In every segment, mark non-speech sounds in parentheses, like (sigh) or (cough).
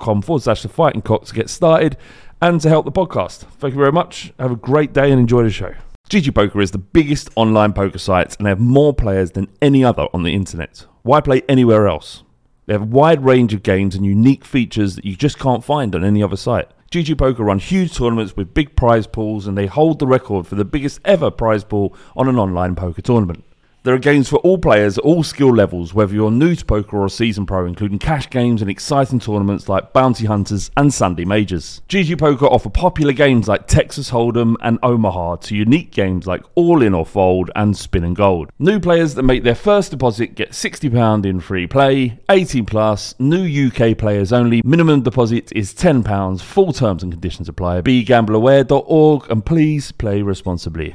forward slash the fighting cock to get started and to help the podcast. Thank you very much. Have a great day and enjoy the show. GG Poker is the biggest online poker site and they have more players than any other on the internet. Why play anywhere else? They have a wide range of games and unique features that you just can't find on any other site. GG Poker run huge tournaments with big prize pools and they hold the record for the biggest ever prize pool on an online poker tournament. There are games for all players at all skill levels, whether you're new to poker or a seasoned pro, including cash games and exciting tournaments like Bounty Hunters and Sunday Majors. GG Poker offer popular games like Texas Hold'em and Omaha to unique games like All In or Fold and Spin and Gold. New players that make their first deposit get £60 in free play, 18 plus, new UK players only, minimum deposit is £10, full terms and conditions apply. BeGambleAware.org and please play responsibly.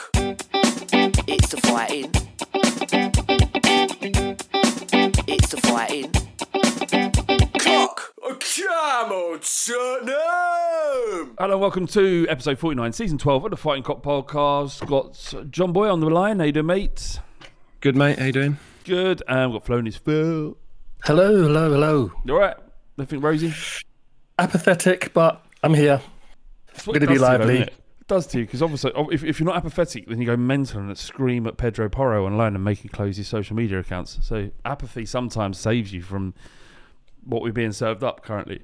It's the fighting. It's the fighting. Clock. Come on, Tottenham. Hello, welcome to episode 49, season 12 of the Fighting Cock podcast. Got John Boy on the line. How you doing, mate? Good, mate. How you doing? Good. And we've got Floney's Phil. Hello, hello, hello. You all right? Nothing rosy? Apathetic, but I'm here. That's what Gonna be does to lively. Isn't it? It does to you, because obviously, if, if you're not apathetic, then you go mental and scream at Pedro Porro online and make him close his social media accounts. So apathy sometimes saves you from what we're being served up currently.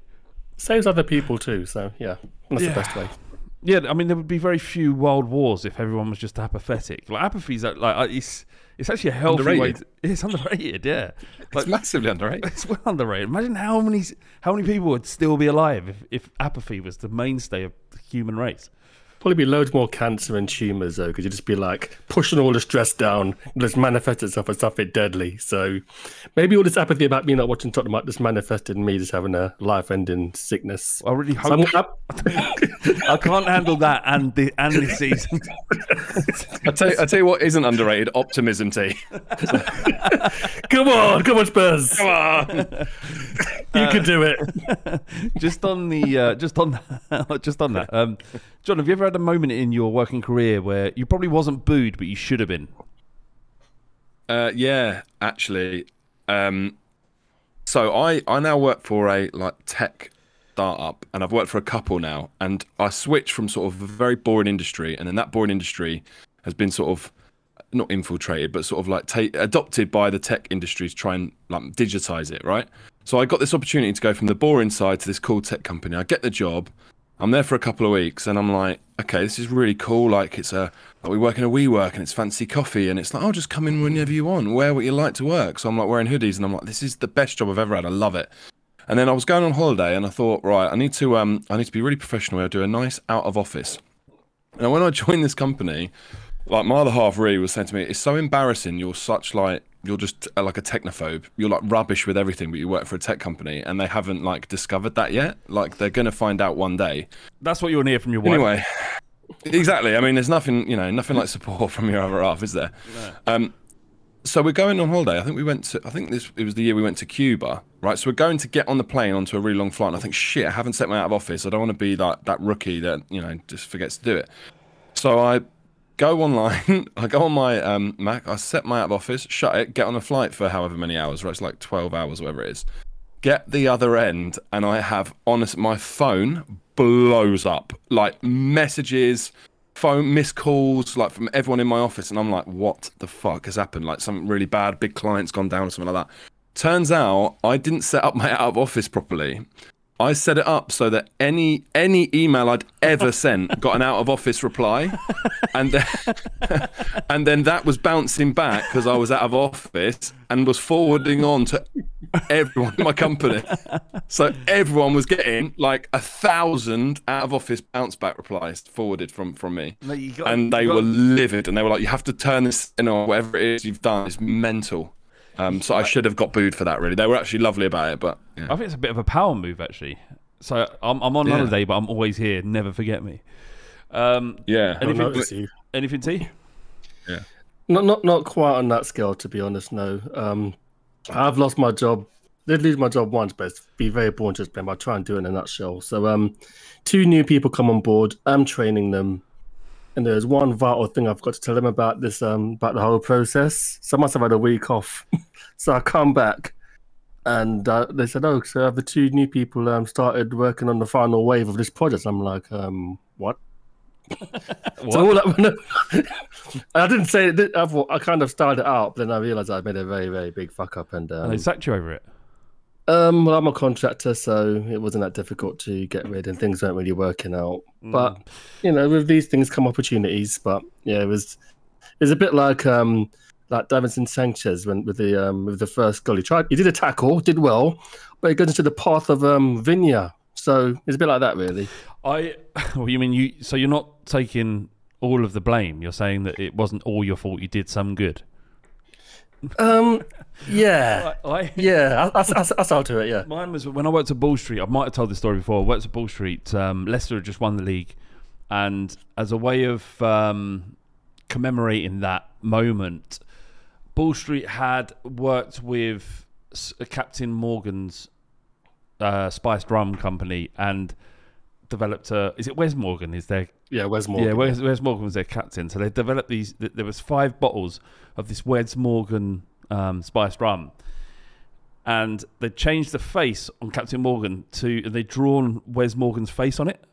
Saves other people too, so yeah, that's Yeah. the best way. Yeah, I mean, there would be very few world wars if everyone was just apathetic. Like apathy's like, like uh, it's it's actually a healthy way. To, (laughs) it's underrated, yeah. It's massively (laughs) underrated. it's well underrated. Imagine how many how many people would still be alive if, if apathy was the mainstay of the human race. Probably be loads more cancer and tumours though, because you'd just be like pushing all the stress down, just manifest itself as something deadly. So maybe all this apathy about me not watching Tottenham might just manifest in me just having a life-ending sickness. I really So I'm hope gonna- (laughs) I can't handle that and the and this season. I tell, you, I tell you what isn't underrated: optimism. T. (laughs) come on, come on, Spurs, Come on. (laughs) you could do it. (laughs) just on the uh, just on (laughs) just on that. Um, John, have you ever had a moment in your working career where you probably wasn't booed, but you should have been? Uh, yeah, actually. Um, so I I now work for a like tech startup, and I've worked for a couple now, and I switched from sort of a very boring industry, and then that boring industry has been sort of not infiltrated, but sort of like ta- adopted by the tech industry to try and like digitize it, right? So I got this opportunity to go from the boring side to this cool tech company. I get the job. I'm there for a couple of weeks, and I'm like, okay, this is really cool. Like it's a like we work in a WeWork, and it's fancy coffee, and it's like, oh, just come in whenever you want, wear what you like to work. So I'm like wearing hoodies, and I'm like, this is the best job I've ever had. I love it. And then I was going on holiday, and I thought, right, I need to um, I need to be really professional. I'll do a nice out of office. And when I (laughs) joined this company, like my other half really was saying to me, it's so embarrassing. You're such like you're just uh, like a technophobe. You're like rubbish with everything, but you work for a tech company, and they haven't like discovered that yet. Like they're gonna find out one day. That's what you want to hear from your wife. Anyway, exactly. I mean, there's nothing, you know, nothing like support (laughs) from your other half, is there? Um, so we're going on holiday. I think we went to. I think this it was the year we went to Cuba, right? So we're going to get on the plane onto a really long flight. And I think shit, I haven't set my out of office. I don't want to be like that rookie that you know just forgets to do it. So I go online. (laughs) I go on my um, Mac. I set my out of office, shut it, get on a flight for however many hours. Right, it's like twelve hours, whatever it is. Get the other end, and I have honest. My phone blows up like messages phone missed calls like from everyone in my office and i'm like what the fuck has happened like something really bad big client's gone down or something like that turns out i didn't set up my (laughs) out of office properly i set it up so that any any email i'd ever sent got an out of office reply and then (laughs) and then that was bouncing back because i was out of office and was forwarding on to everyone in my company. So everyone was getting like a thousand out of office bounce back replies forwarded from from me. Got- and they got- were livid and they were like you have to turn this in or whatever it is you've done it's mental um, so I should have got booed for that. Really, they were actually lovely about it, but yeah. I think it's a bit of a power move, actually. So I'm, I'm on Yeah. holiday, but I'm always here. Never forget me. Um, yeah. I'll anything, notice you. anything, T? Yeah, not not not quite on that scale, to be honest. No, um, I've lost my job. Did lose my job once, but it's be very boring to explain. But I'll try and do it in a nutshell. So, um, two new people come on board. I'm training them, and there's one vital thing I've got to tell them about this um about the whole process. So I must have had a week off. (laughs) so I come back, and uh, they said, "Oh, so have the two new people um started working on the final wave of this project?" I'm like, um, what? (laughs) So all that, (laughs) I didn't say it. I, thought, I kind of started it out, but then I realized I made a very, very big fuck up. And And um, they sacked you over it. Um, well, I'm a contractor, so it wasn't that difficult to get rid, and things weren't really working out. But you know, with these things come opportunities. But yeah, it was it was a bit like um like Davinson Sanchez when with the um with the first goal. He tried, he did a tackle, did well, but he goes into the path of um Vinya. So it's a bit like that, really. I. (laughs) Well, you mean you? So you're not taking all of the blame. You're saying that it wasn't all your fault. You did some good. Um, yeah, (laughs) I, I yeah, I, I, I, I saw to it. Yeah. Mine was when I worked at Ball Street. I might have told this story before. I worked at Ball Street. Um, Leicester had just won the league, and as a way of um, commemorating that moment, Ball Street had worked with S- Captain Morgan's uh, spiced rum company and developed a. Is it Wes Morgan? Is there Yeah, Wes Morgan. yeah, Wes, Wes Morgan was their captain. So they developed these. th- There was five bottles of this Wes Morgan um, spiced rum, and they changed the face on Captain Morgan to. They drawn Wes Morgan's face on it,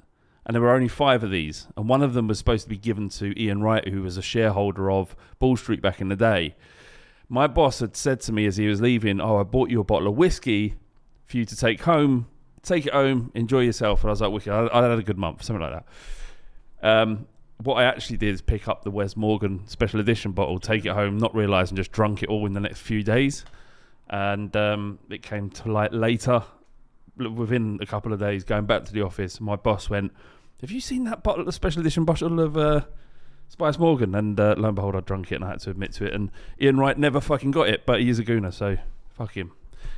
and there were only five of these, and one of them was supposed to be given to Ian Wright, who was a shareholder of Ball Street back in the day. My boss had said to me as he was leaving, "Oh, I bought you a bottle of whiskey for you to take home. Take it home, enjoy yourself." And I was like, "Wicked, I, I had a good month, something like that." Um, what I actually did is pick up the Wes Morgan special edition bottle, take it home, not realise, and just drunk it all in the next few days. And um, it came to light later, within a couple of days, going back to the office. My boss went, "Have you seen that bottle, the special edition bottle of uh, Spice Morgan?" And uh, lo and behold, I drunk it, and I had to admit to it. And Ian Wright never fucking got it, but he is a gooner, so fuck him.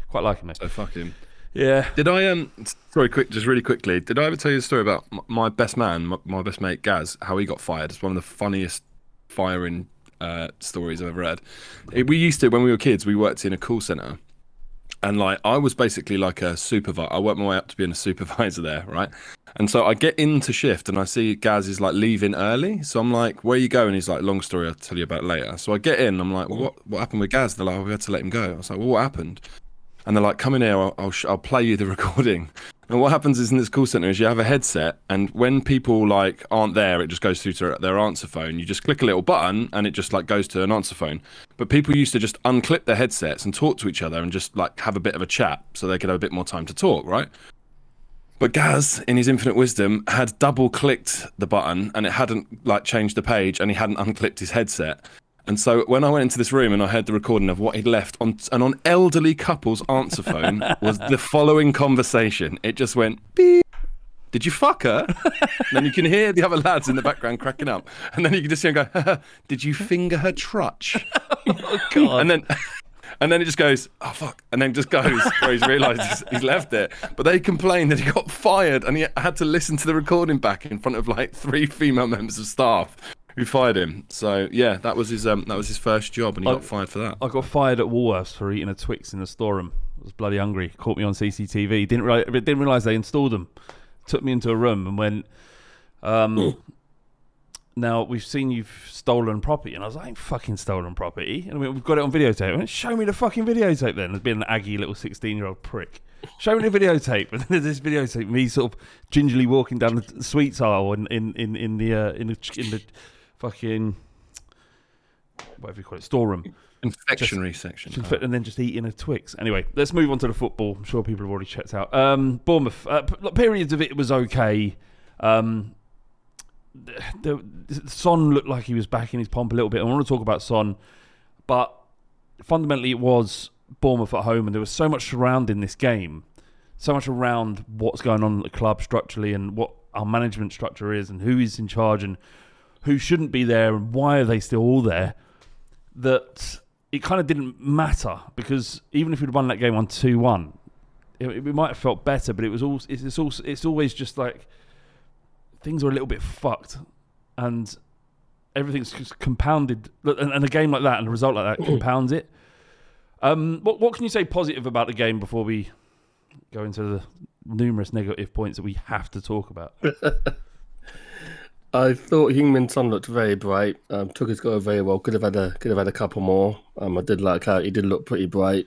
Quite like him, mate. So fuck him. Yeah. Did I um? Sorry, quick, just really quickly. Did I ever tell you the story about my best man, my, my best mate Gaz, how he got fired? It's one of the funniest firing uh, stories I've ever read. It, we used to when we were kids. We worked in a call center, and like I was basically like a supervisor. I worked my way up to being a (laughs) supervisor there, right? And so I get into shift and I see Gaz is like leaving early. So I'm like, "Where you going?" He's like, "Long story. I'll tell you about later." So I get in. I'm like, well, "What? What happened with Gaz?" They're like, oh, "We had to let him go." I was like, "Well, what happened?" And they're like, "Come in here, I'll I'll, I'll play you the (laughs) recording." And what happens is in this call center is you have a headset, and when people like aren't there, it just goes through to their answer phone. You just click a little button, and it just like goes to an answer phone. But people used to just unclip their headsets and talk to each other, and just like have a bit of a chat, so they could have a bit more time to talk, right? But Gaz, in his infinite wisdom, had double clicked the button and it hadn't like changed the page and he hadn't unclipped his headset. And so when I went into this room and I heard the recording of what he'd left on and on elderly couple's answer phone was the (laughs) following conversation. It just went beep. Did you fuck her? and then you can hear the other lads in the background cracking up. And then you can just hear him go, (laughs) Did you finger her trutch? (laughs) Oh, and then and then it just goes, oh fuck, and then just goes where he's realised he's, he's left it. But they complained that he got fired, and he had to listen to the recording back in front of like three female members of staff who fired him. So yeah, that was his um, that was his first job, and he I- got fired for that. I got fired at Woolworths for eating a Twix in the storeroom. I was bloody hungry. Caught me on CCTV. Didn't realize, didn't realize they installed them. Took me into a room and went. Um, (clears throat) now we've seen you've stolen property, and I was like, I ain't fucking stolen property. And we- we've got it on videotape. I went, Show me the fucking videotape. Then, as being an aggy little sixteen-year-old prick. Show me the videotape. (laughs) And there's this videotape, me sort of gingerly walking down the sweets aisle in in in, in the uh, in the in the fucking whatever you call it storeroom. Confectionery section. Just fit- and then just eating a Twix. Anyway, let's move on to the football. I'm sure people have already checked out. Um, Bournemouth. Uh, periods of it was okay. Um, the, the, Son looked like he was back in his pomp a little bit. I want to talk about Son, but fundamentally it was Bournemouth at home, and there was so much surrounding this game, so much around what's going on at the club structurally and what our management structure is, and who is in charge and who shouldn't be there, and why are they still all there. That it kind of didn't matter because even if we'd won that game on two one, it, it- we might have felt better. But it was all it's, it's also it's always just like things are a little bit fucked, and everything's just compounded. And, and a game like that and a result like that (clears throat) compounds it. Um, what what can you say positive about the game before we go into the numerous negative points that we have to talk about? (laughs) I thought Heung-Min Son looked very bright. Um, took his goal very well. Could have had a could have had a couple more. Um, I did like how he did look pretty bright.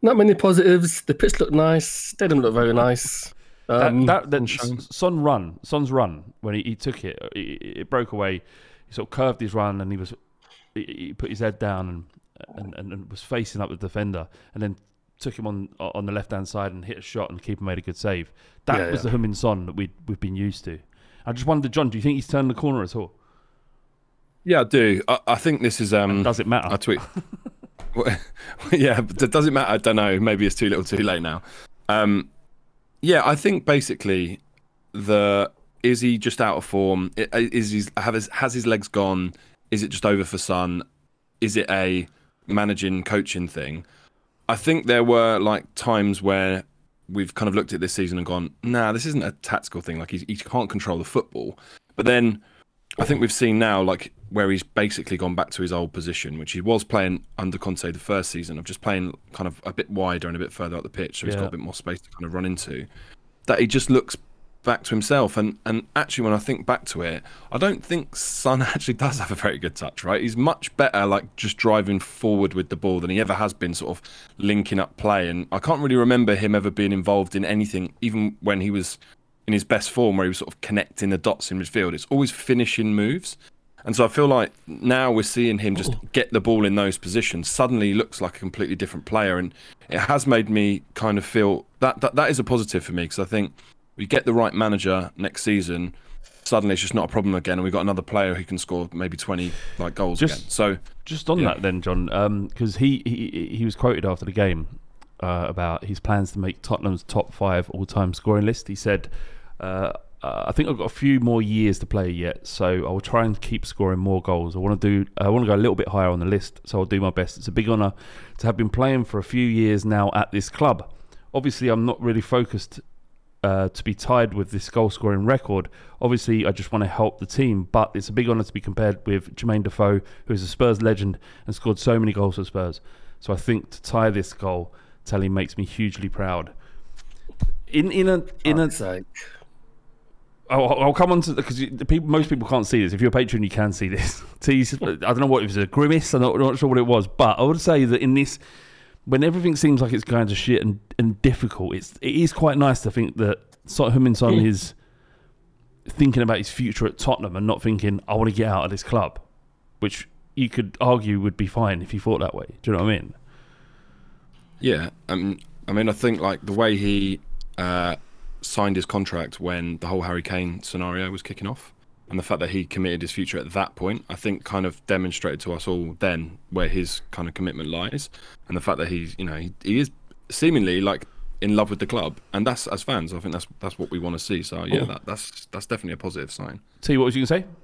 Not many positives. The pitch looked nice. Stadium looked very nice. Um, that, that, that Son run, Son's run when he, he took it, it, it broke away. He sort of curved his run and he was he, he put his head down and, and, and, and was facing up the defender and then took him on on the left hand side and hit a shot and the keeper made a good save. That Yeah, was yeah. the Heung-Min Son that we we've been used to. I just wondered, John, do you think he's turned the corner at all? Yeah, I do. I, I think this is. Um, Does it matter? I tweet. (laughs) Yeah, but does it matter? I don't know. Maybe it's too little, too late now. Um, yeah, I think basically the is he just out of form? Is he have his, has his legs gone? Is it just over for Son? Is it a managing coaching thing? I think there were like times where we've kind of looked at this season and gone, nah, this isn't a tactical thing. Like he, he can't control the football. But then I think we've seen now, like where he's basically gone back to his old position, which he was playing under Conte the first season of just playing kind of a bit wider and a bit further up the pitch, so he's Yeah. got a bit more space to kind of run into. That he just looks back to himself, and and actually, when I think back to it, I don't think Son (laughs) actually does have a very good touch. Right, he's much better like just driving forward with the ball than he ever has been, sort of linking up play. And I can't really remember him ever being involved in anything, even when he was in his best form where he was sort of connecting the dots in midfield. It's always finishing moves. And so I feel like now we're seeing him just oh. get the ball in those positions. Suddenly he looks like a completely different player. And it has made me kind of feel that that, that is a positive for me because I think we get the right manager next season. Suddenly it's just not a problem again. And we've got another player who can score maybe 20 like goals Just- again. So Just on Yeah. that, then, John, because he, he he was quoted after the game uh, about his plans to make Tottenham's top five all-time scoring list. He said, uh, uh, "I think I've got a few more years to play yet, so I will try and keep scoring more goals. I want to do. I want to go a little bit higher on the list, so I'll do my best. It's a big honour to have been playing for a few years now at this club. Obviously, I'm not really focused." Uh, to be tied with this goal scoring record. Obviously, I just want to help the team, but it's a big honour to be compared with Jermaine Defoe, who is a Spurs legend and scored so many goals for Spurs. So I think to tie this goal tally makes me hugely proud. In in a in a sake. I'll, I'll come on to because the people, most people can't see this. If you're a patron, you can see this. (laughs) I don't know what it was a grimace. I'm not, not sure what it was, but I would say that in this, when everything seems like it's going to shit and, and difficult, it's it is quite nice to think that Heung-min Son is thinking about his future at Tottenham and not thinking I want to get out of this club, which you could argue would be fine if he thought that way. Do you know what I mean? Yeah, um, I mean, I think like the way he uh, signed his contract when the whole Harry Kane scenario was kicking off, and the fact that he committed his future at that point, I think kind of demonstrated to us all then where his kind of commitment lies, and the fact that he's, you know, he, he is seemingly like in love with the club, and that's as fans, I think that's that's what we want to see. So yeah, that, that's that's definitely a positive sign. T, what was you going to say?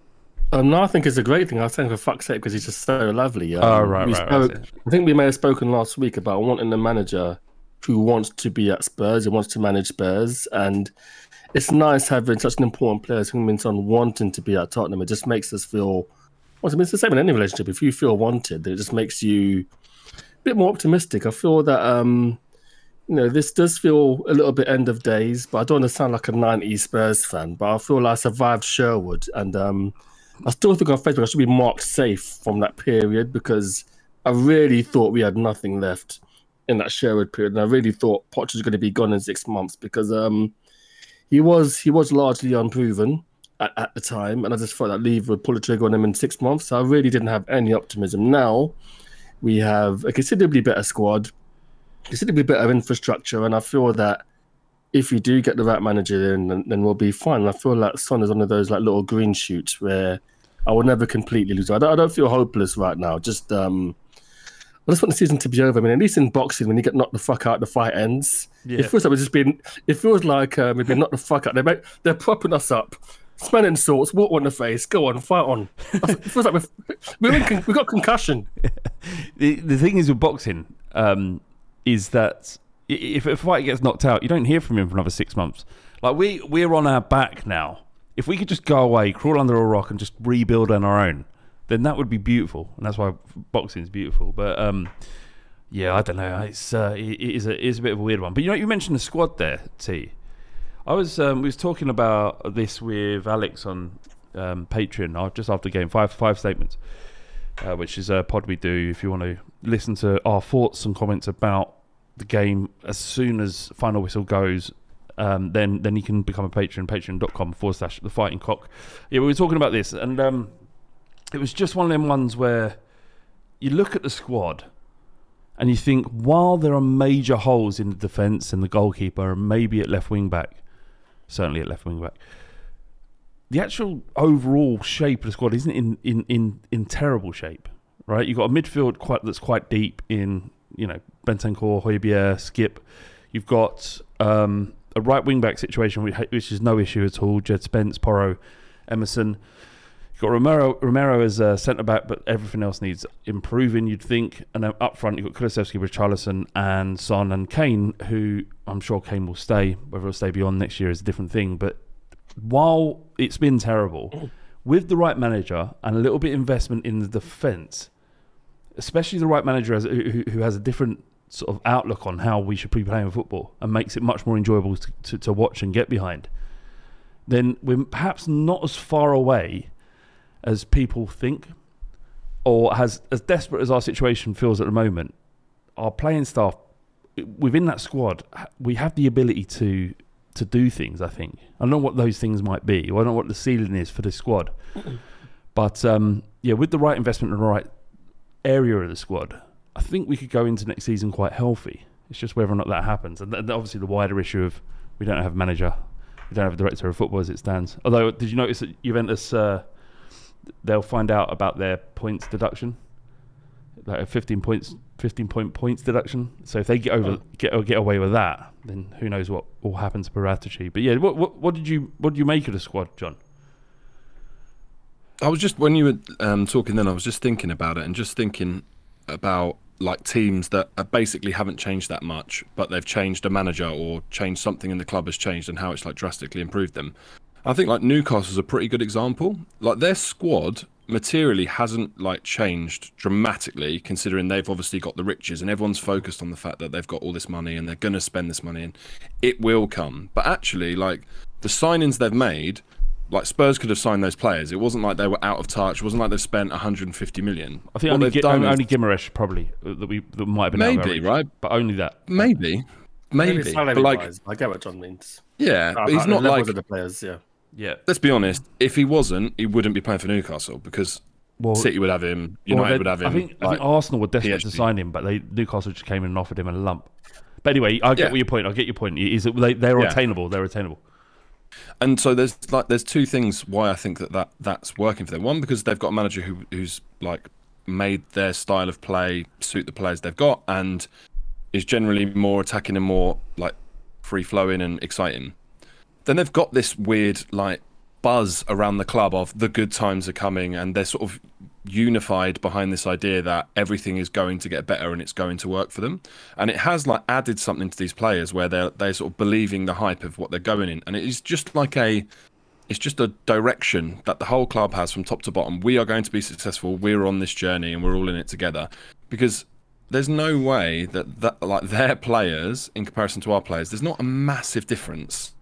Um, no, I think it's a great thing. I was saying for fuck's sake because he's just so lovely. Um, Oh, right, we right, right, I think we may have spoken last week about wanting the manager who wants to be at Spurs, who wants to manage Spurs, and it's nice having such an important player as Heung-Min wanting to be at Tottenham. It just makes us feel. Well, I mean, it's the same in any relationship. If you feel wanted, it just makes you a bit more optimistic. I feel that um, you know this does feel a little bit end of days, but I don't want to sound like a '90s Spurs fan. But I feel like I survived Sherwood, and um, I still think on Facebook I should be marked safe from that period because I really thought we had nothing left in that Sherwood period, and I really thought Poch was going to be gone in six months because um, he was he was largely unproven at, at the time, and I just thought that Levy would pull the trigger on him in six months. So I really didn't have any optimism. Now we have a considerably better squad, considerably better infrastructure, and I feel that if we do get the right manager in, then, then we'll be fine. And I feel like Son is one of those like little green shoots where I will never completely lose. I don't, I don't feel hopeless right now. Just um, I just want the season to be over. I mean, at least in boxing, when you get knocked the fuck out, the fight ends. Yeah. It feels like we're just being. It feels like um, we've been knocked the fuck out. They make, they're propping us up, smelling salts, water on the face. Go on, fight on. It feels like we've we're in, con- we got concussion. (laughs) the, the thing is with boxing um, is that if a fighter gets knocked out, you don't hear from him for another six months. Like we we're on our back now. If we could just go away, crawl under a rock, and just rebuild on our own, then that would be beautiful. And that's why boxing is beautiful. But um, yeah, I don't know. It's uh, it, it is a it is a bit of a weird one. But you know, you mentioned the squad there, T. I was um, we was talking about this with Alex on um, Patreon uh, just after game five five statements uh, which is a pod we do if you want to listen to our thoughts and comments about the game as soon as final whistle goes. Um, then then you can become a patron, patreon.com forward slash the fighting cock. Yeah, we were talking about this, and um, it was just one of them ones where you look at the squad and you think, while there are major holes in the defence and the goalkeeper, and maybe at left wing back, certainly at left wing back, the actual overall shape of the squad isn't in, in, in, in terrible shape, right? You've got a midfield quite that's quite deep in, you know, Bentancur, Hojbjerg, Skip. You've got um, a right wing back situation, which, which is no issue at all. Jed Spence, Porro, Emerson. You've got Romero, Romero as a uh, centre back, but everything else needs improving, you'd think. And then up front, you've got Kulusevski, Richarlison, and Son and Kane, who I'm sure Kane will stay. Whether he'll stay beyond next year is a different thing. But while it's been terrible, (clears throat) with the right manager and a little bit investment in the defence, especially the right manager has, who, who has a different sort of outlook on how we should be playing football and makes it much more enjoyable to, to, to watch and get behind, then we're perhaps not as far away as people think, or as as desperate as our situation feels at the moment. Our playing staff within that squad, we have the ability to to do things. I think I don't know what those things might be. I don't know what the ceiling is for this squad, but um, yeah, with the right investment in the right area of the squad, I think we could go into next season quite healthy. It's just whether or not that happens, and th- obviously the wider issue of we don't have a manager, we don't have a director of football as it stands. Although, did you notice that Juventus? Uh, they'll find out about their points deduction, like a fifteen points, fifteen point points deduction. So if they get over get get away with that, then who knows what will happen to Paratici. But yeah, what, what what did you what did you make of the squad, John? I was just when you were um, talking then, I was just thinking about it and just thinking about like teams that basically haven't changed that much, but they've changed a manager or changed something in the club has changed and how it's like drastically improved them. I think like Newcastle's a pretty good example. Like their squad materially hasn't like changed dramatically considering they've obviously got the riches and everyone's focused on the fact that they've got all this money and they're going to spend this money and it will come. But actually like the signings they've made like Spurs could have signed those players. It wasn't like they were out of touch. It wasn't like they've spent 150 million. I think What only, they've Gi- only, is- only Guimarães probably uh, that we that might have been out of our Maybe, right? but only that. maybe, maybe, Maybe but like wise, I get what John means. yeah, Uh, but he's not the like the players. Yeah. Yeah. let's be honest. If he wasn't, he wouldn't be playing for Newcastle because Well, City would have him, United they- would have him. I think I think Arsenal were desperate to sign him, but they Newcastle just came in and offered him a lump. But anyway, I get Yeah. what your point. I get your point. Is that they they're Yeah. attainable? They're attainable. And so there's like there's two things why I think that, that that's working for them. One because they've got a manager who who's like made their style of play suit the players they've got and is generally more attacking and more like free flowing and exciting. Then they've got this weird like buzz around the club of the good times are coming and they're sort of unified behind this idea that everything is going to get better and it's going to work for them. And it has like added something to these players where they're they're sort of believing the hype of what they're going in. And it is just like a it's just a direction that the whole club has from top to bottom. We are going to be successful. We're on this journey and we're all in it together. Because there's no way that, that like their players in comparison to our players, there's not a massive difference.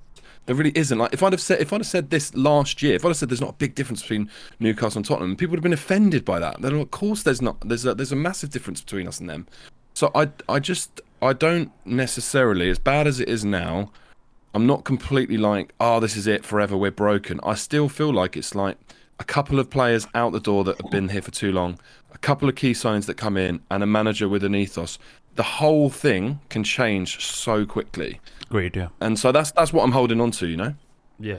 There really isn't. Like if I'd have said if I'd have said this last year, if I'd have said there's not a big difference between Newcastle and Tottenham, people would have been offended by that. They're of course there's not. There's a there's a massive difference between us and them. So I I just I don't necessarily as bad as it is now. I'm not completely like, oh, this is it forever. We're broken. I still feel like it's like a couple of players out the door that have been here for too long, a couple of key signs that come in, and a manager with an ethos. The whole thing can change so quickly. Agreed. Yeah. And so that's that's what I'm holding on to, you know. Yeah,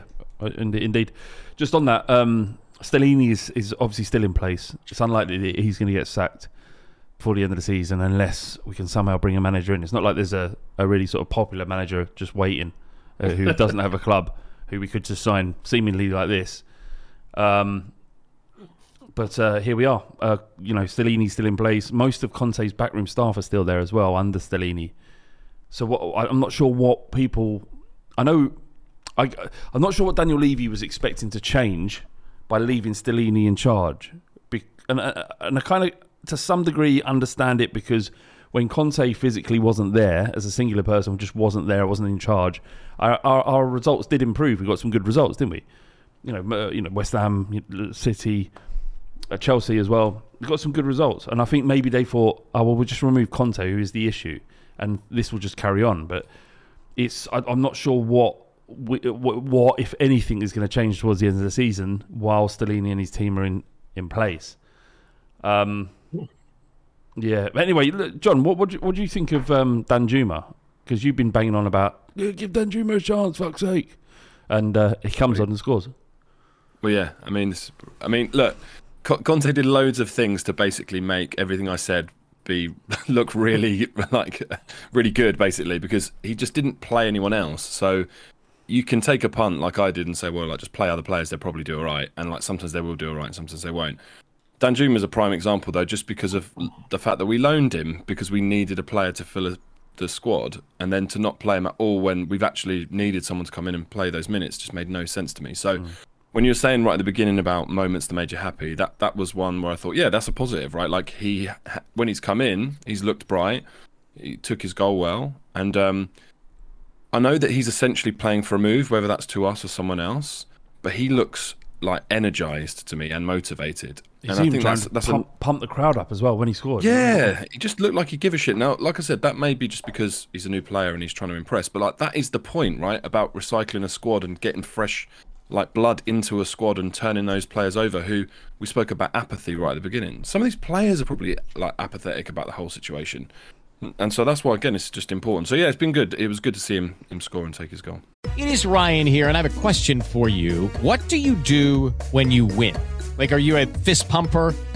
indeed. indeed. Just on that, um, Stellini is, is obviously still in place. It's unlikely that he's going to get sacked before the end of the season unless we can somehow bring a manager in. It's not like there's a, a really sort of popular manager just waiting uh, who (laughs) doesn't have a club who we could just sign seemingly like this. Um, but uh, here we are. Uh, you know, Stellini's still in place. Most of Conte's backroom staff are still there as well under Stellini. So what, I'm not sure what people. I know. I, I'm not sure what Daniel Levy was expecting to change by leaving Stellini in charge. Be, and, uh, and I kind of, to some degree, understand it because when Conte physically wasn't there as a singular person, just wasn't there, wasn't in charge, our, our, our results did improve. We got some good results, didn't we? You know, uh, you know, West Ham, City, uh, Chelsea as well. We got some good results, and I think maybe they thought, oh well, we'll just remove Conte, who is the issue, and this will just carry on. But it's I, I'm not sure what, what what if anything is going to change towards the end of the season while Stellini and his team are in in place. Um, yeah. But anyway, look, John, what what do you, what do you think of um, Danjuma? Because you've been banging on about "Yeah, give Danjuma a chance, fuck's sake, and uh, he comes on and scores. Well, yeah. I mean, I mean, look, Conte did loads of things to basically make everything I said be (laughs) look really like really good, basically, because he just didn't play anyone else. So you can take a punt like I did and say, well, like just play other players, they'll probably do all right, and like sometimes they will do all right, and sometimes they won't. Dan Danjuma is a prime example though, just because of the fact that we loaned him because we needed a player to fill a, the squad, and then to not play him at all when we've actually needed someone to come in and play those minutes just made no sense to me. So mm. When you were saying right at the beginning about moments that made you happy, that that was one where I thought, yeah, that's a positive, right? Like he, when he's come in, he's looked bright, he took his goal well, and um, I know that he's essentially playing for a move, whether that's to us or someone else, but he looks like energized to me and motivated. He and I think that's to that's a, pump, pump the crowd up as well when he scored. yeah, he just looked like he give a shit. Now, like I said, that may be just because he's a new player and he's trying to impress, but like that is the point, right? About recycling a squad and getting fresh, like blood into a squad and turning those players over. Who we spoke about apathy right at the beginning. Some of these players are probably like apathetic about the whole situation, and so that's why again it's just important. So yeah, it's been good. It was good to see him him score and take his goal. It is Ryan here, and I have a question for you. What do you do when you win? Like, are you a fist pumper?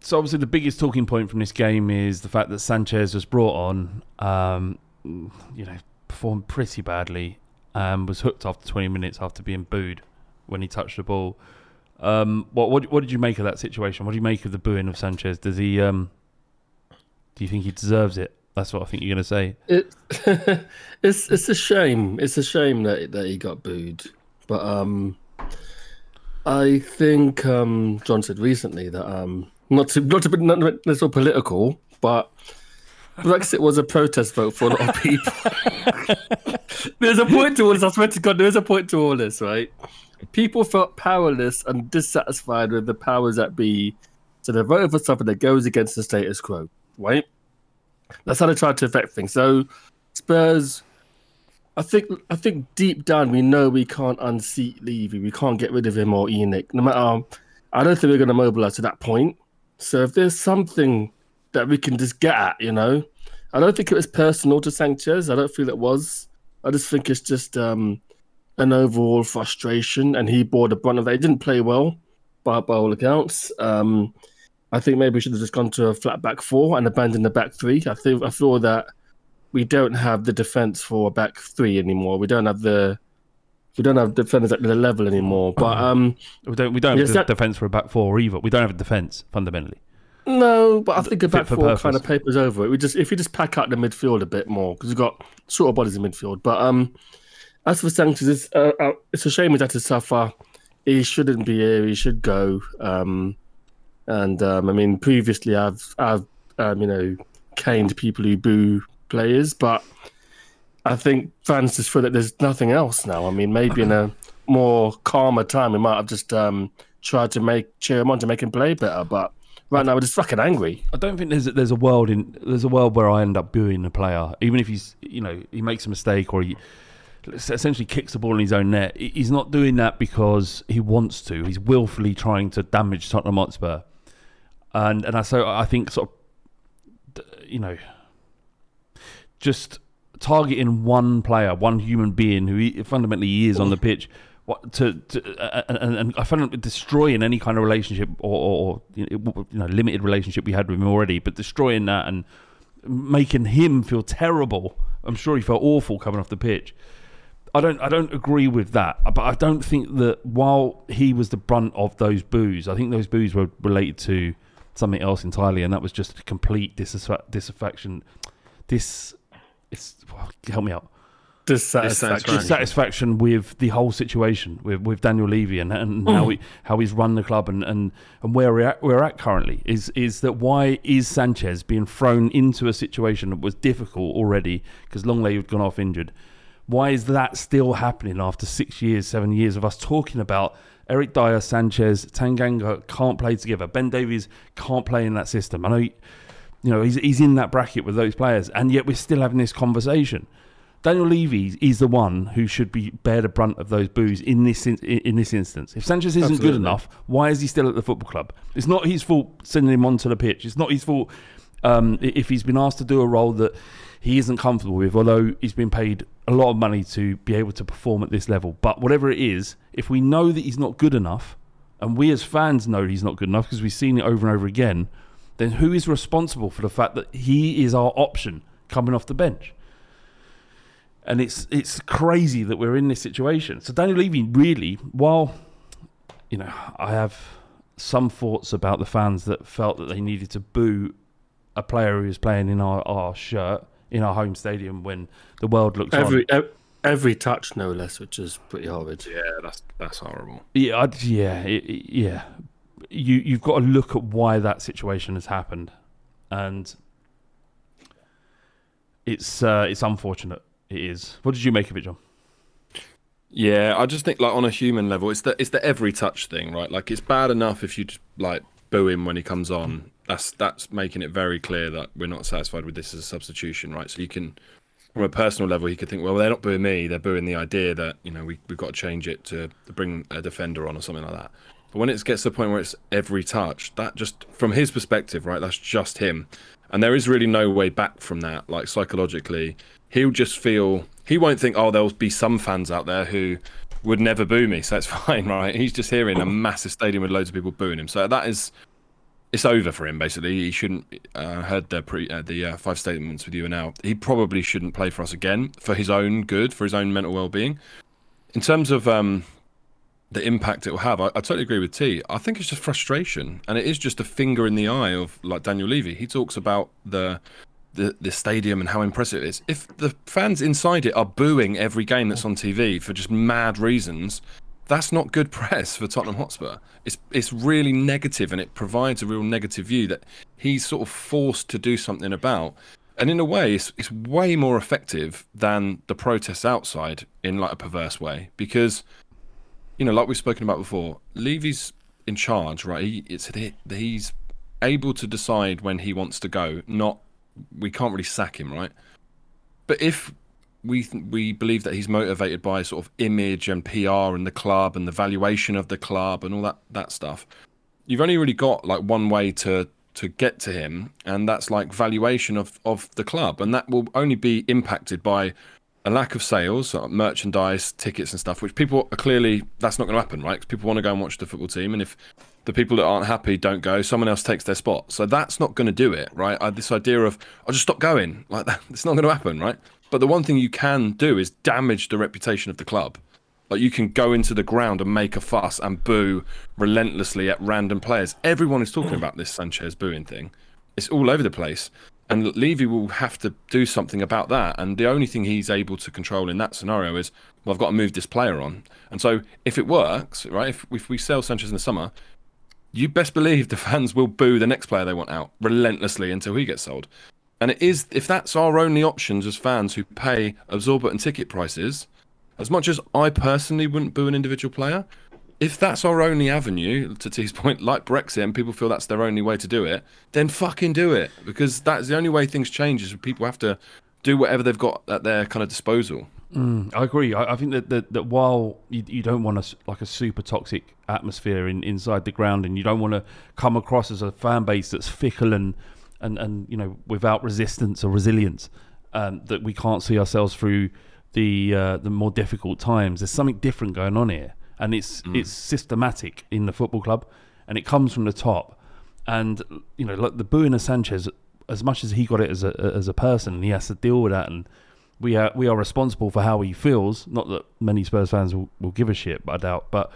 so obviously the biggest talking point from this game is the fact that Sanchez was brought on. Um, you know, performed pretty badly. Um, was hooked after 20 minutes after being booed when he touched the ball. Um, what, what what did you make of that situation? What do you make of the booing of Sanchez? Does he? Um, do you think he deserves it? That's what I think you're going to say. It, (laughs) it's it's a shame. It's a shame that that he got booed. But um, I think um, John said recently that um, not to not to be not so political, but Brexit was a protest vote for a lot of people. (laughs) there's a point to all this. I swear to God, there's a point to all this, right? People felt powerless and dissatisfied with the powers that be, so they voted for something that goes against the status quo, right? That's how they tried to affect things. So Spurs, I think, I think deep down we know we can't unseat Levy. We can't get rid of him or ENIC. No matter, I don't think we're going to mobilize to that point. So if there's something that we can just get at, you know, I don't think it was personal to Sanchez. I don't feel it was. I just think it's just um, an overall frustration, and he bore the brunt of that. He didn't play well, by, by all accounts. Um, I think maybe we should have just gone to a flat back four and abandoned the back three. I think I feel that we don't have the defense for a back three anymore. We don't have the we don't have defenders at the level anymore. But um, We don't. We don't have that- defense for a back four either. We don't have a defense fundamentally. no, but I think a back four purpose. kind of papers over it. We just if we just pack out the midfield a bit more because we've got sort of bodies in midfield. But um, as for Sanchez, it's, uh, uh, it's a shame he's had to suffer. He shouldn't be here. He should go. Um, and um, I mean, previously I've I've um, you know caned people who boo players, but I think fans just feel that there's nothing else now. I mean, maybe in a more calmer time, we might have just um, tried to make cheer him on to make him play better. But right now, we're just fucking angry. I don't think there's a, there's a world in there's a world where I end up booing a player, even if he's you know he makes a mistake or he essentially kicks the ball in his own net. He's not doing that because he wants to. He's willfully trying to damage Tottenham Hotspur, and and I so I think sort of you know just targeting one player, one human being who fundamentally is on the pitch. What, to, to uh, and, and- I found destroying any kind of relationship or, or, you know, limited relationship we had with him already, but destroying that and making him feel terrible. I'm sure he felt awful coming off the pitch. I don't I don't agree with that, but I don't think that while he was the brunt of those boos, I think those boos were related to something else entirely, and that was just a complete dissatisfa- disaffection. This, it's help me out Dissatisfaction. dissatisfaction with the whole situation with, with Daniel Levy and, and mm. how he how he's run the club and, and, and where we're at, we're at currently is is that why is Sanchez being thrown into a situation that was difficult already because Lenglet had gone off injured? Why is that still happening after six years, seven years of us talking about Eric Dier, Sanchez, Tanganga can't play together, Ben Davies can't play in that system? I know, he- you know, he's he's in that bracket with those players, and yet we're still having this conversation. Daniel Levy is the one who should be bear the brunt of those boos in this in, in this instance. If Sanchez isn't good enough, why is he still at the football club? It's not his fault sending him onto the pitch. It's not his fault um, if he's been asked to do a role that he isn't comfortable with. Although he's been paid a lot of money to be able to perform at this level, but whatever it is, if we know that he's not good enough, and we as fans know he's not good enough because we've seen it over and over again, then who is responsible for the fact that he is our option coming off the bench? and it's it's crazy that we're in this situation. So Daniel Levy really, while you know, I have some thoughts about the fans that felt that they needed to boo a player who was playing in our, our shirt in our home stadium when the world looks Every on. every touch, no less, which is pretty horrid. Yeah, that's that's horrible. Yeah, I'd, yeah, it, it- yeah. You you've got to look at why that situation has happened, and it's uh, it's unfortunate. It is. What did you make of it, John? Yeah, I just think like on a human level, it's the it's the every touch thing, right? Like it's bad enough if you just like boo him when he comes on. That's that's making it very clear that we're not satisfied with this as a substitution, right? So you can, from a personal level, you could think, well, they're not booing me; they're booing the idea that you know we we've got to change it to, to bring a defender on or something like that. But when it gets to the point where it's every touch, that just from his perspective, right? That's just him, and there is really no way back from that. Like psychologically, he'll just feel he won't think, oh, there'll be some fans out there who would never boo me, (laughs) so it's fine, right? He's just hearing a massive stadium with loads of people booing him, so that is it's over for him basically. He shouldn't. Uh, heard the pre uh, the uh, five statements with you now. He probably shouldn't play for us again for his own good, for his own mental well being. In terms of um, the impact it will have, I, I totally agree with T. I think it's just frustration, and it is just a finger in the eye of like Daniel Levy. He talks about the the the stadium and how impressive it is. If the fans inside it are booing every game that's on TV for just mad reasons, that's not good (laughs) press for Tottenham Hotspur. It's it's really negative, and it provides a real negative view that he's sort of forced to do something about. And in a way, it's it's way more effective than the protests outside in like a perverse way because you know, like we've spoken about before, Levy's in charge, right? He, it's he's able to decide when he wants to go. Not we can't really sack him, right? But if we we believe that he's motivated by sort of image and PR and the club and the valuation of the club and all that that stuff, you've only really got like one way to to get to him, and that's like valuation of of the club, and that will only be impacted by a lack of sales, uh, merchandise, tickets, and stuff. Which people are clearly that's not going to happen, right? 'Cause people want to go and watch the football team, and if the people that aren't happy don't go, someone else takes their spot. So that's not going to do it, right? Uh, this idea of I'll just stop going like that, (laughs) it's not going to happen, right? But the one thing you can do is damage the reputation of the club. Like you can go into the ground and make a fuss and boo relentlessly at random players. Everyone is talking about this Sanchez booing thing. It's all over the place. And Levy will have to do something about that. And the only thing he's able to control in that scenario is, well, I've got to move this player on. And so if it works, right, if, if we sell Sanchez in the summer, you best believe the (laughs) fans will boo the next player they want out relentlessly until he gets sold. And it is if that's our only options as fans who pay absorbent ticket prices, as much as I personally wouldn't boo an individual player, if that's our only avenue, to T's point, (laughs) like Brexit, and people feel that's their only way to do it, then fucking do it. Because that's the only way things change is people have to do whatever they've got at their kind of disposal. Mm, I agree. I, I think that, that that while you, you don't want a like a super toxic atmosphere in, inside the ground, and you don't want to come across as a fan base that's fickle and and, and you know without resistance or resilience, um, that we can't see ourselves through the uh, the more difficult times. There's something different going on here, and it's it's systematic in the football club, and it comes from the top. And you know, like the booing of Sanchez, as much as he got it as a as a person, he has to deal with that and we are we are responsible for how he feels. Not that many Spurs fans will, will give a shit, but I doubt. But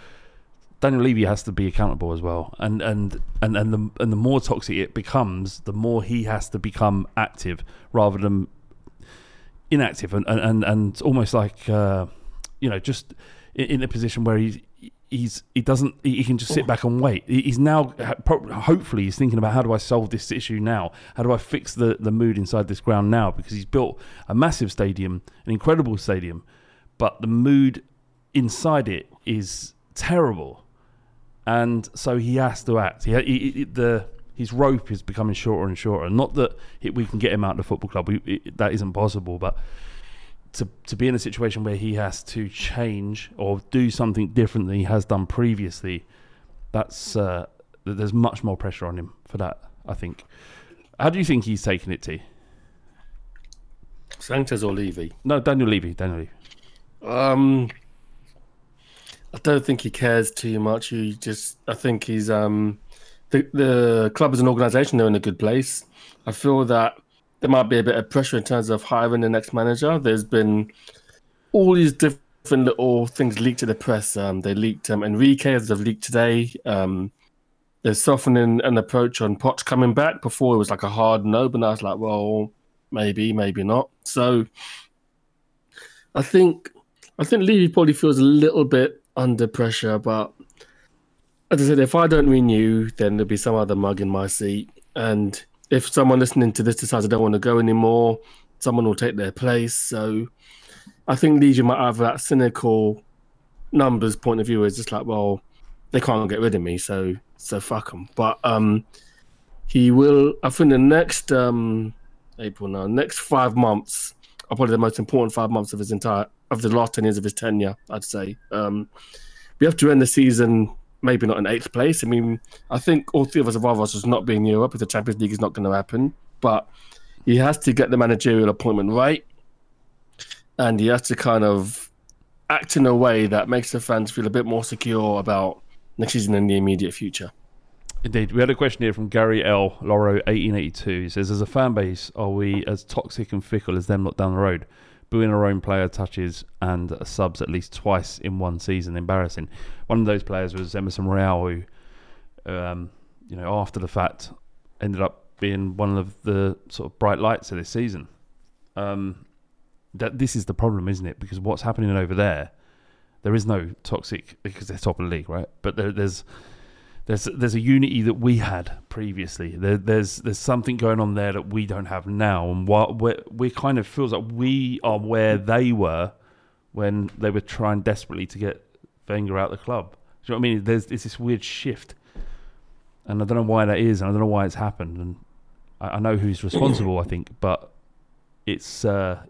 Daniel Levy has to be accountable as well, and and and and the and the more toxic it becomes, the more he has to become active rather than inactive, and and and, and almost like uh, you know just in, a position where he's. He's he doesn't he can just sit back and wait. He's now hopefully he's thinking about how do I solve this issue now? How do I fix the the mood inside this ground now? Because he's built a massive stadium, an incredible stadium, but the mood inside it is terrible, and so he has to act. He, he, he- the his rope is becoming shorter and shorter. Not that it, we can get him out of the football club. We, it, that isn't possible, but to to be in a situation where he has to change or do something different than he has done previously, that's uh, there's much more pressure on him for that. I think. How do you think he's taking it, T? Sanchez or Levy? No, Daniel Levy. Daniel Levy. Um, I don't think he cares too much. He just, I think he's um, the the club as an organisation they're in a good place. I feel that there might be a bit of pressure in terms of hiring the next manager. There's been all these different little things leaked to the press. Um, they leaked um, Enrique as they've leaked today. Um, softening an approach on Poch coming back. Before it was like a hard no, but now it's like, well, maybe, maybe not. So I think I think Levy probably feels a little bit under pressure, but as I said, if I don't renew, then there'll be some other mug in my seat. And if someone listening to this decides I don't want to go anymore, someone will take their place. So I think Levy might have that cynical numbers point of view. Is just like, well, they can't get rid of me, so so fuck them. But um, he will. I think the next um, April now, next five months are probably the most important five months of his entire of the last ten years of his tenure. I'd say. Um, we have to end the season maybe not in eighth place. I mean, I think all three of us have rather us just not being in Europe if the Champions League is not going to happen. But he has to get the managerial appointment right, and he has to kind of act in a way that makes the fans feel a bit more secure about next season and the immediate future. Indeed, we had a question here from Gary L. Loro, eighteen eighty two. He says, "As a fan base, are we as toxic and fickle as them lot down the road? Booing our own player touches and subs at least twice in one season. Embarrassing. One of those players was Emerson Royal, who, um, you know, after the fact, ended up being one of the sort of bright lights of this season. Um, that this is the problem, isn't it? Because what's happening over there, there is no toxic because they're top of the league, right? But there, there's there's there's a unity that we had previously. There, there's there's something going on there that we don't have now, and what we we kind of feels like we are where they were when they were trying desperately to get Wenger out of the club. Do you know what I mean? There's, there's this weird shift, and I don't know why that is, and I don't know why it's happened, and I, I know who's responsible. I think, but it's uh,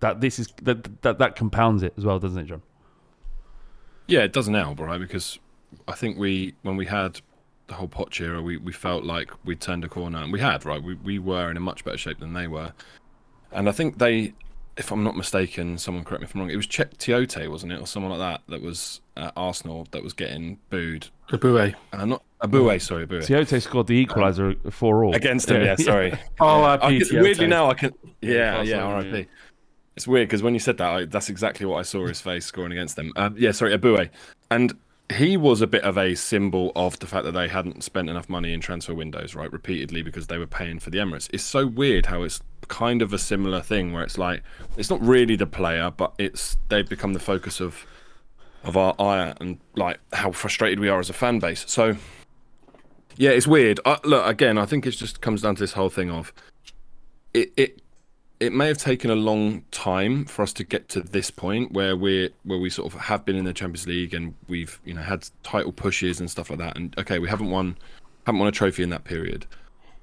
that this is that, that that compounds it as well, doesn't it, John? Yeah, it doesn't help, right? Because I think we when we had the whole Poch era, we, we felt like we turned a corner, and we had right. We we were in a much better shape than they were, and I think they, if I'm not mistaken, someone correct me if I'm wrong. It was Cheick Tiote, wasn't it, or someone like that that was at Arsenal that was getting booed. Eboué. Uh, not Eboué, sorry, Eboué. Tiote scored the equaliser for all Against him, yeah, sorry. (laughs) Oh, I RIP, can- weirdly now I can, yeah, pass yeah, on, RIP. It's weird because when you said that, I, that's exactly what I saw his face scoring against them. Um, yeah, sorry, Eboué, and he was a bit of a symbol of the fact that they hadn't spent enough money in transfer windows, right, repeatedly because they were paying for the Emirates. It's so weird how it's kind of a similar thing where it's like it's not really the player, but it's they've become the focus of of our ire and like how frustrated we are as a fan base. So yeah, it's weird. Uh, look, again, I think it just comes down to this whole thing of it. It it may have taken a long time for us to get to this point where we're where we sort of have been in the Champions League and we've you know had title pushes and stuff like that. And okay, we haven't won haven't won a trophy in that period,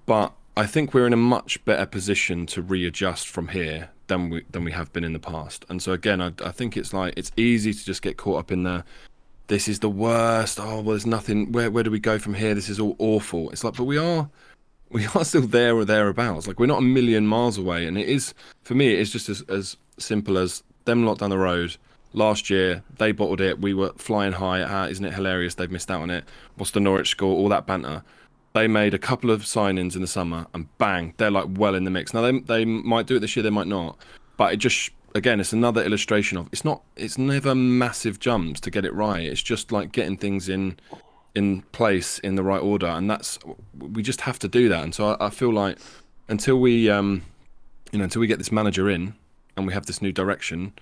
but I think we're in a much better position to readjust from here than we than we have been in the past. And so again, I, I think it's like it's easy to just get caught up in the this is the worst. Oh well, there's nothing. Where where do we go from here? This is all awful. It's like, but we are we are still there or thereabouts. Like we're not a million miles away, and it is for me. It is just as as simple as them lot down the road. Last year they bottled it. We were flying high. Ah, isn't it hilarious? They've missed out on it. What's the Norwich score? All that banter. They made a couple of signings in the summer, and bang, they're like well in the mix. Now they they might do it this year, they might not, but it just again, it's another illustration of it's not. It's never massive jumps to get it right. It's just like getting things in in place in the right order, and that's we just have to do that. And so I, I feel like until we, um, you know, until we get this manager in and we have this new direction,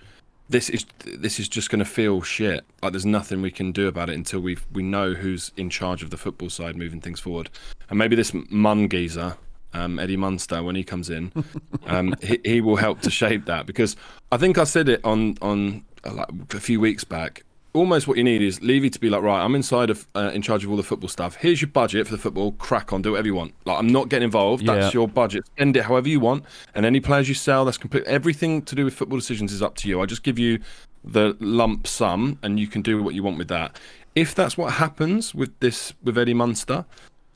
this is this is just going to feel shit. Like there's nothing we can do about it until we we know who's in charge of the football side moving things forward. And maybe this Munn geezer, um, Eddie Munster, when he comes in, (laughs) um, he, he will help to shape that because I think I said it on on like a few weeks back. Almost what you need is Levy to be like, right, I'm inside of uh, in charge of all the football stuff. Here's your budget for the football. Crack on, do whatever you want. Like I'm not getting involved. That's Yeah. your budget. Spend it however you want. And any players you sell, that's complete. Everything to do with football decisions is up to you. I just give you the lump sum, and you can do what you want with that. If that's what happens with this with Eddie Munster,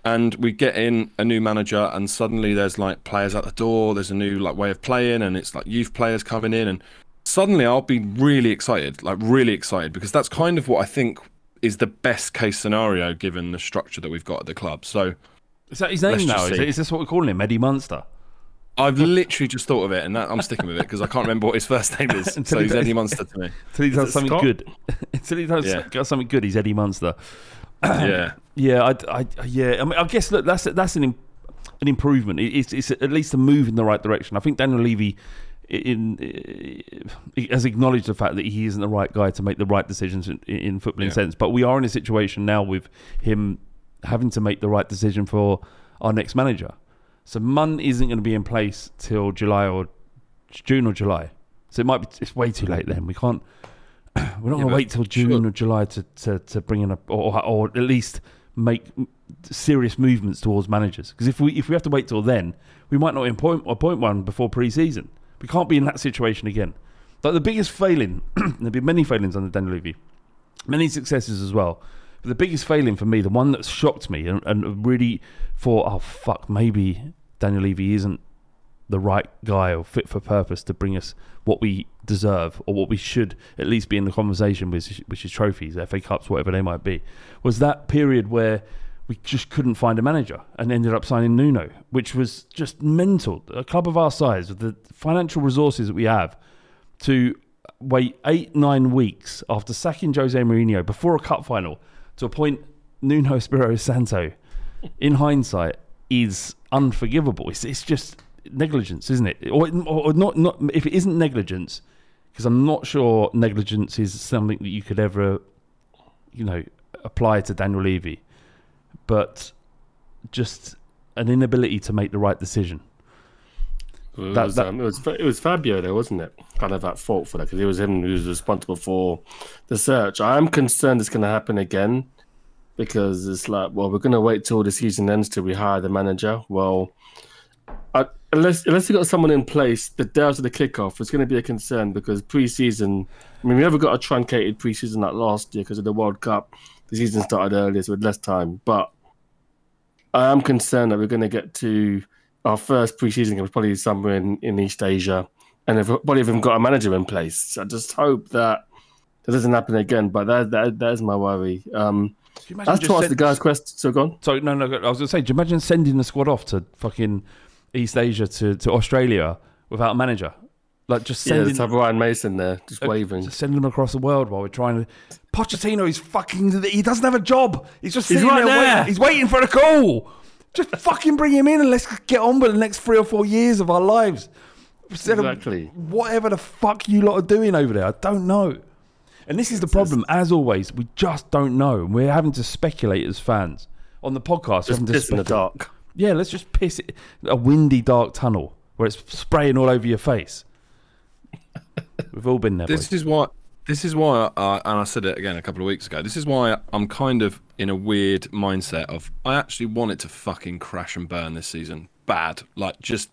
and we get in a new manager, and suddenly there's like players at the door. There's a new like way of playing, and it's like youth players coming in, and suddenly I'll be really excited, like really excited, because that's kind of what I think is the best case scenario given the structure that we've got at the club. So Is that his name now? Is, it, is this what we're calling him, Eddie Munster? I've literally just thought of it, and that, I'm sticking with it because I can't remember what his first name is. (laughs) So he's Eddie Munster to me. Until he does something Scott? good. (laughs) Until he does Yeah. something good, he's Eddie Munster. (clears throat) yeah. Yeah, I, I, yeah. I mean, I guess look, that's that's an an improvement. It- It's, it's at least a move in the right direction. I think Daniel Levy in, in has acknowledged the fact that he isn't the right guy to make the right decisions in, in footballing Yeah. sense. But we are in a situation now with him having to make the right decision for our next manager. So Munn isn't going to be in place till July or June or July. So it might be it's way too late then. We can't. (clears throat) We're not going to wait till June sure. or July to, to, to bring in a or, or at least make serious movements towards managers. Because if we if we have to wait till then, we might not appoint appoint one before pre-season. We can't be in that situation again. Like the biggest failing, (clears throat) there've be many failings under Daniel Levy, many successes as well. But the biggest failing for me, the one that shocked me and, and really thought, oh fuck, maybe Daniel Levy isn't the right guy or fit for purpose to bring us what we deserve or what we should at least be in the conversation with, which is trophies, FA Cups, whatever they might be, was that period where we just couldn't find a manager and ended up signing Nuno, which was just mental. A club of our size, with the financial resources that we have, to wait eight, nine weeks after sacking Jose Mourinho before a cup final to appoint Nuno (laughs) Espirito Santo, in hindsight, is unforgivable. It's, it's just negligence, isn't it? Or, or not, not if it isn't negligence, because I'm not sure negligence is something that you could ever, you know, apply to Daniel Levy, but just an inability to make the right decision. It That- was, that- um, it was it was Fabio though, wasn't it? Kind of at fault for that because it was him who was responsible for the search. I'm concerned it's going to happen again because it's like, well, we're going to wait till the season ends till we hire the manager. Well, I, unless unless you got someone in place the day after the kickoff, it's going to be a concern because pre-season. I mean, we never got a truncated pre-season like last year because of the World Cup. The season started earlier, so with less time, but I am concerned that we're going to get to our first preseason game, probably somewhere in, in East Asia, and if probably even got a manager in place. So I just hope that that doesn't happen again. But that that, that is my worry. Um, you imagine as just to ask send- the guy's question, so gone. So no, no. I was going to say, do you imagine sending the squad off to fucking East Asia to, to Australia without a manager? Like just Yeah, sending, let's have Ryan Mason there, just uh, waving. just sending them across the world while we're trying to. Pochettino is fucking. He doesn't have a job. He's just He's right there. there. Waiting, he's waiting for a call. Just fucking bring him in and let's get on with the next three or four years of our lives. Instead Exactly. whatever the fuck you lot are doing over there, I don't know. And this is the problem, as always. We just don't know. and We're having to speculate as fans on the podcast. Just piss in the dark. Yeah, let's just piss it a windy, dark tunnel where it's spraying all over your face. We've all been there. This boys. is why. This is why, uh, and I said it again a couple of weeks ago. This is why I'm kind of in a weird mindset of I actually want it to fucking crash and burn this season, bad, like just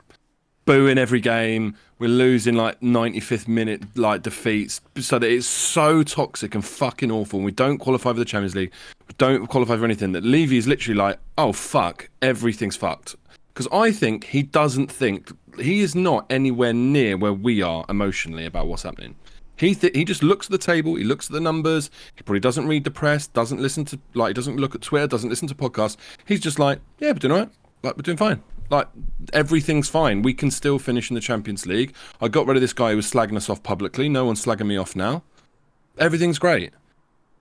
booing every game. We're losing like 95th minute like defeats, so that it's so toxic and fucking awful. And we don't qualify for the Champions League, we don't qualify for anything. That Levy is literally like, oh fuck, everything's fucked. Because I think he doesn't think he is not anywhere near where we are emotionally about what's happening. He th- he just looks at the table, he looks at the numbers. He probably doesn't read the press, doesn't listen to like, he doesn't look at Twitter, doesn't listen to podcasts. He's just like, yeah, we're doing all right. Like we're doing fine. Like everything's fine. We can still finish in the Champions League. I got rid of this guy who was slagging us off publicly. No one's slagging me off now. Everything's great.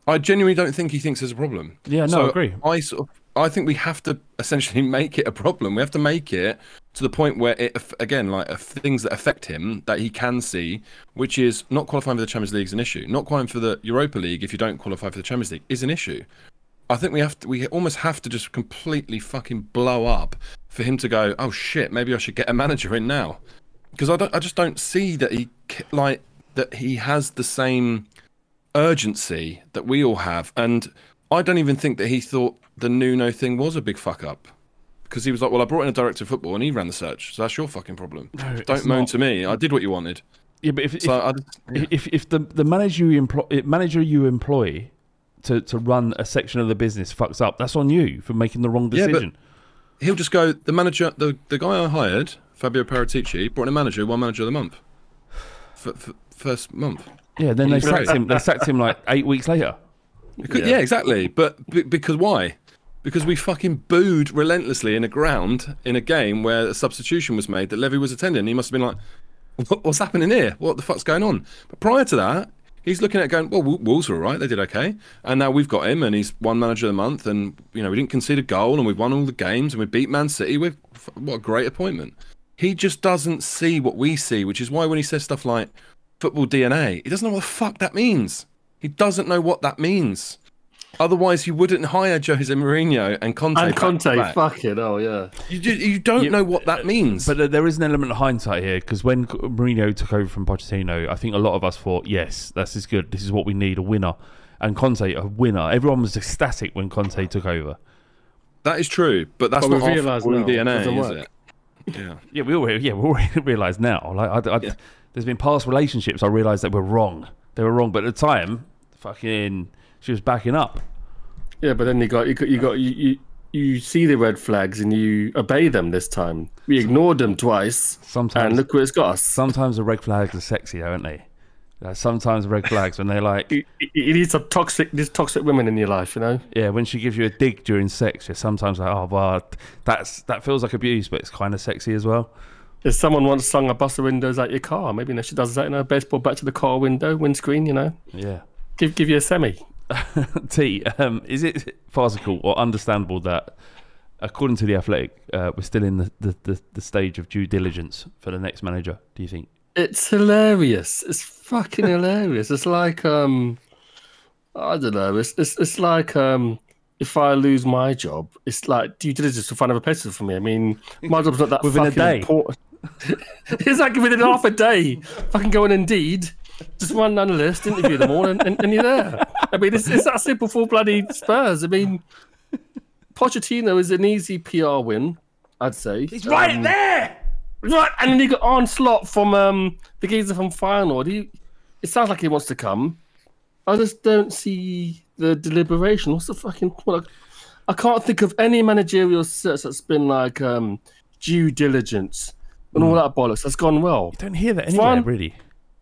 I genuinely don't think he thinks there's a problem. Yeah, no, So I agree. I sort of, I think we have to essentially (laughs) make it a problem. We have to make it to the point where it again, like uh, things that affect him that he can see, which is not qualifying for the Champions League is an issue. Not qualifying for the Europa League if you don't qualify for the Champions League is an issue. I think we have to, we almost have to just completely fucking blow up for him to go, oh shit, maybe I should get a manager in now, because I don't, I just don't see that he like that he has the same urgency that we all have, and I don't even think that he thought the Nuno thing was a big fuck up. Because he was like, well, I brought in a director of football and he ran the search, so that's your fucking problem. it's don't moan not. to me. I did what you wanted. Yeah, but if if, So I just, if, if the the manager you employ eh, manager you employ to, to run a section of the business fucks up, that's on you for making the wrong decision. Yeah, he'll just go. The manager, the the guy I hired, Fabio Paratici, brought in a manager, won manager of the month, (sighs) for, for first month. Yeah, then they sacked him. They sacked him like eight weeks later. Because, yeah. exactly. But b- because why? Because we fucking booed relentlessly in a ground in a game where a substitution was made that Levy was attending. He must have been like, "What- "What's happening here? What the fuck's going on?" But prior to that, he's looking at going, "Well, Wo- Wolves were all right. They did okay, and now we've got him, and he's won manager of the month, and you know we didn't concede a goal, and we've won all the games, and we beat Man City. With what a great appointment." He just doesn't see what we see, which is why when he says stuff like football DNA, he doesn't know what the fuck that means. He doesn't know what that means. Otherwise, he wouldn't hire Jose Mourinho and Conte. And Conte, back. fuck it, oh yeah. You, ju- you don't Yeah, know what that uh, means. But there- there is an element of hindsight here because when Mourinho took over from Pochettino, I think a lot of us thought, yes, this is good. This is what we need a winner. And Conte, a winner. Everyone was ecstatic when Conte took over. that is true. But that's But not we've our realised footballing now DNA, is work. it? Yeah. Yeah, we all yeah we all (laughs) realise now. Like, I, I, there's been past relationships. I realise that we're wrong. They were wrong, but at the time, fucking, she was backing up. Yeah, but then you got you got you got you, you you see the red flags and you obey them this time. We ignored them twice, Sometimes, and look where it's got us. sometimes the red flags are sexy, aren't they? Like, sometimes red flags when they're like, You, you need some toxic, these toxic women in your life, you know. yeah, when she gives you a dig during sex, you're sometimes like, oh, well, that's that feels like abuse, but it's kind of sexy as well. If someone once sung a bust the windows out your car, maybe you know, she does that in her baseball bat to the car window, windscreen, you know. Yeah. Give give you a semi. (laughs) T, um, is it farcical or understandable that, according to the Athletic, uh, we're still in the, the, the, the stage of due diligence for the next manager? Do you think? It's hilarious. It's fucking hilarious. It's like um, I don't know. It's it's it's like um, if I lose my job, it's like due diligence to find other places for me. I mean, my job's not that Within a day. important. (laughs) it's like within half a day. Fucking go on Indeed, just run down the list, interview them all, and, and, and you're there. I mean, it's, it's that simple for bloody Spurs. I mean, Pochettino is an easy PR win, I'd say. He's right Um, there! Right, and then you got Arne Slot from um the geezer from Feyenoord. He, it sounds like he wants to come. I just don't see the deliberation. What's the fucking? What, I can't think of any managerial search that's been like um, due diligence and all that bollocks. That's gone well. You don't hear that anywhere, Fine. really.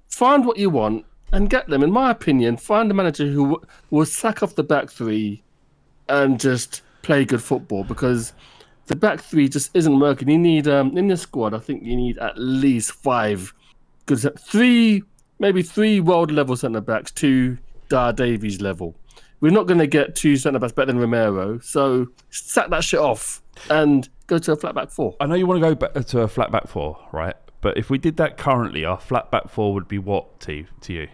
Find what you want and get them. In my opinion, find a manager who w- will sack off the back three and just play good football because the back three just isn't working. You need um, in the squad. I think you need at least five good three, maybe three world level centre backs, two Dar Davies level. We're not going to get two centre backs better than Romero, so sack that shit off and go to a flat back four. I know you want to go back to a flat back four, right? But if we did that currently, our flat back four would be what to to you?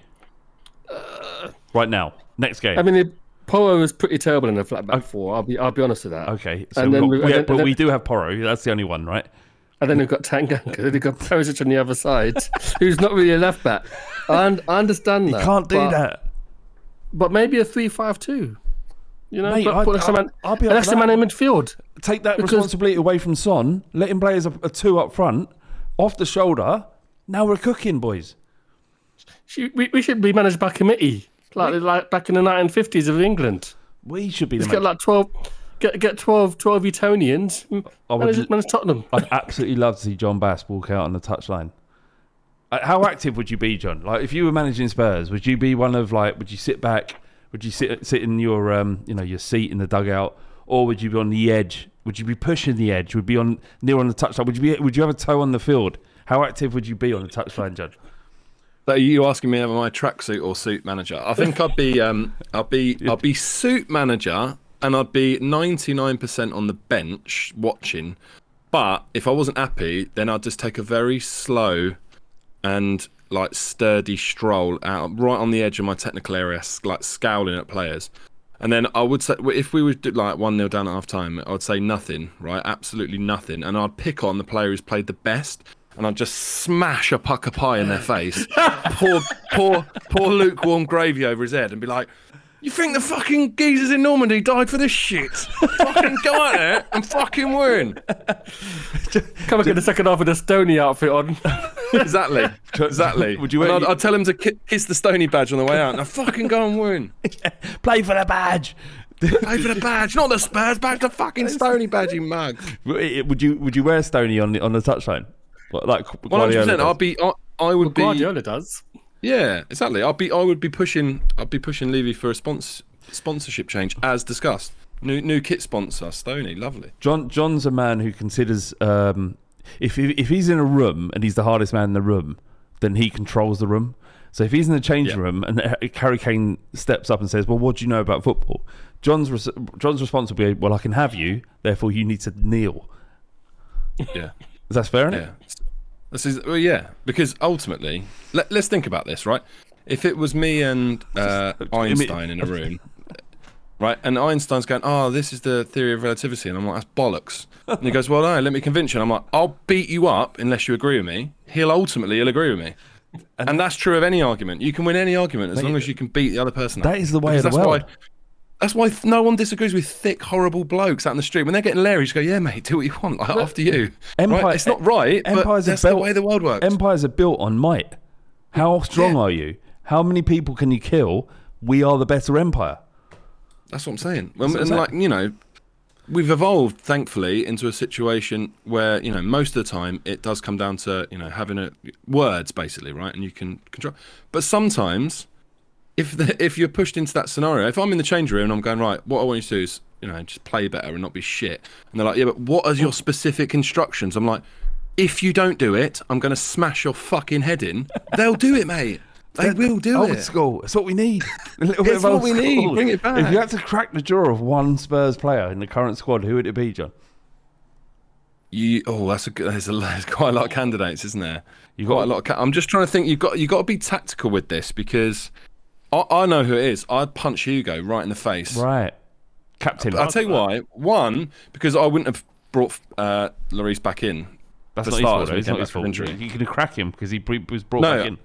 Uh, right now, next game. I mean, it, Porro is pretty terrible in a flat back four. I'll be, I'll be honest with that. okay, so and then got- we- yeah, and then- but and we do have Porro. That's the only one, right? And then we've got Tanganga, then we've got Perisic on the other side, (laughs) who's not really a left back. And I understand You can't do but, that. But maybe a three-five-two. You know, Mate, I'd- put I'd- man, I'd be an extra for man in midfield. Take that Because- responsibility away from Son. Let him play as a, a two up front, off the shoulder. Now we're cooking, boys. We, we should be managed by committee, like like back in the 1950s of England. We should be the Let's get like 12, get get 12, 12 Etonians. I would Manage, manage Tottenham. I'd absolutely love to see John Bass walk out on the touchline. Uh, How active would you be, John? Like, if you were managing Spurs, would you be one of like? Would you sit back? Would you sit sit in your um, you know, your seat in the dugout, or would you be on the edge? Would you be pushing the edge? Would you be on near on the touchline? Would you be? Would you have a toe on the field? How active would you be on the touchline? So are you asking me am I tracksuit or suit manager? I think I'd be um I'd be (laughs) I'd be suit manager and I'd be ninety nine percent on the bench watching. But if I wasn't happy, then I'd just take a very slow and like sturdy stroll out right on the edge of my technical area, like scowling at players. And then I would say, if we were do- like 1 0 down at half time, I would say nothing, right? Absolutely nothing. And I'd pick on the player who's played the best and I'd just smash a Pukka pie in their face, (laughs) pour, pour, pour lukewarm gravy over his head and be like, you think the fucking geezers in Normandy died for this shit? fucking go out there and fucking win. Come back in the second half with a Stony outfit on. Exactly. Exactly. (laughs) Would you- And I'd, I'd tell him to ki- kiss the Stony badge on the way out. Now fucking go and win. (laughs) Play for the badge. Pay for the badge, not the Spurs badge, the fucking (laughs) Stony badge, you mug. Would you? Would you wear Stony on the on the touchline? Like like One hundred Guardiola percent. does? I'd be. I, I would be. Guardiola does. Yeah, exactly. I'd be. I would be pushing. I'd be pushing Levy for a spons- sponsorship change, as discussed. New new kit sponsor, Stony, lovely. John John's a man who considers um, if if he's in a room and he's the hardest man in the room, then he controls the room. So if he's in the changing Yeah. room and Harry Kane steps up and says, "Well, what do you know about football?" John's res- John's response will be, "Well, I can have you. Therefore, you need to kneel." Yeah, Is that fair? yeah. This is well, yeah. Because ultimately, let, let's think about this, right? If it was me and (laughs) uh, (laughs) Einstein in a room, (laughs) right, and Einstein's going, "Oh, this is the theory of relativity," and I'm like, "That's bollocks." And he goes, "Well, no, let me convince you." And I'm like, "I'll beat you up unless you agree with me." He'll ultimately he'll agree with me. And, that's true of any argument. You can win any argument as long as you can beat the other person. that up. is the way Because of the world. Why, that's why no one disagrees with thick, horrible blokes out in the street. When they're getting leery, you just go, "Yeah, mate, do what you want. Like, after you." Empire- right? It's not right, but Empires are that's the way the world works. Empires are built on might. How strong Yeah. are you? How many people can you kill? We are the better empire. That's what I'm saying. That's And, and like you know, we've evolved thankfully into a situation where you know most of the time it does come down to you know having a words basically, right? And you can control. But sometimes, if the, if you're pushed into that scenario, if I'm in the change room and I'm going right, what I want you to do is you know just play better and not be shit. And they're like, yeah, but what are your specific instructions? I'm like. If you don't do it, I'm going to smash your fucking head in. They'll do it, mate. They will do old it. school. It's what we need. (laughs) A little bit It's of what old we need. Bring it back. If you had to crack the jaw of one Spurs player in the current squad, who would it be, John? You oh, that's a good. There's, a, there's quite a lot of candidates, isn't there? You got got- a lot. Of I'm just trying to think. You got you got to be tactical with this because I, I know who it is. I'd punch Hugo right in the face. Right, captain. I'll tell you why. One, because I wouldn't have brought uh, Lloris back in. That's for not his fault. though. It's not his fault. injury. You can crack him because he was brought No, back in.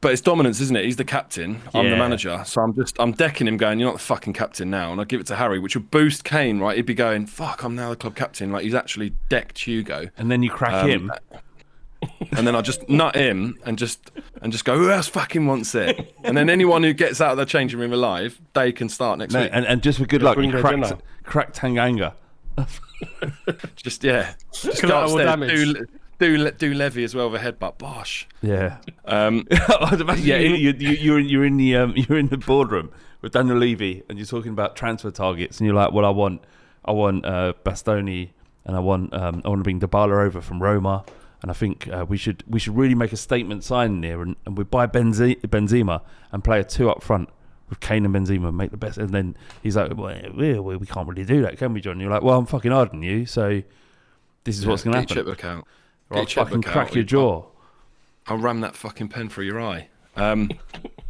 But it's dominance, isn't it? He's the captain. I'm Yeah. the manager, so I'm just I'm decking him, going, "You're not the fucking captain now," and I give it to Harry, which would boost Kane, right? He'd be going, "Fuck, I'm now the club captain." Like he's actually decked Hugo. And then you crack Um, him. And then I just nut him and just and just go, who else fucking wants it? And then anyone who gets out of the changing room alive, they can start next Mate, week. and, and just for good luck, bring you cracked, dinner. cracked Tanganga. (laughs) Just yeah, just go Collateral upstairs, damage. do do do levy as well with a headbutt. Bosh. Yeah. Um, (laughs) I'd imagine Yeah, you, it- you, you, you're in you're in the um, (laughs) you're in the boardroom with Daniel Levy, and you're talking about transfer targets, and you're like, "Well, I want I want uh, Bastoni, and I want um, I want to bring Dybala over from Roma, and I think uh, we should we should really make a statement signing here, and, and we buy Benze- Benzema and play a two up front with Kane and Benzema, and make the best." And then he's like, "Well, we, we can't really do that, can we, John?" And you're like, "Well, I'm fucking harder than you, so this is what's going to get your happen." checkbook out. Or I'll fucking crack out. your jaw. I'll ram that fucking pen through your eye. Um,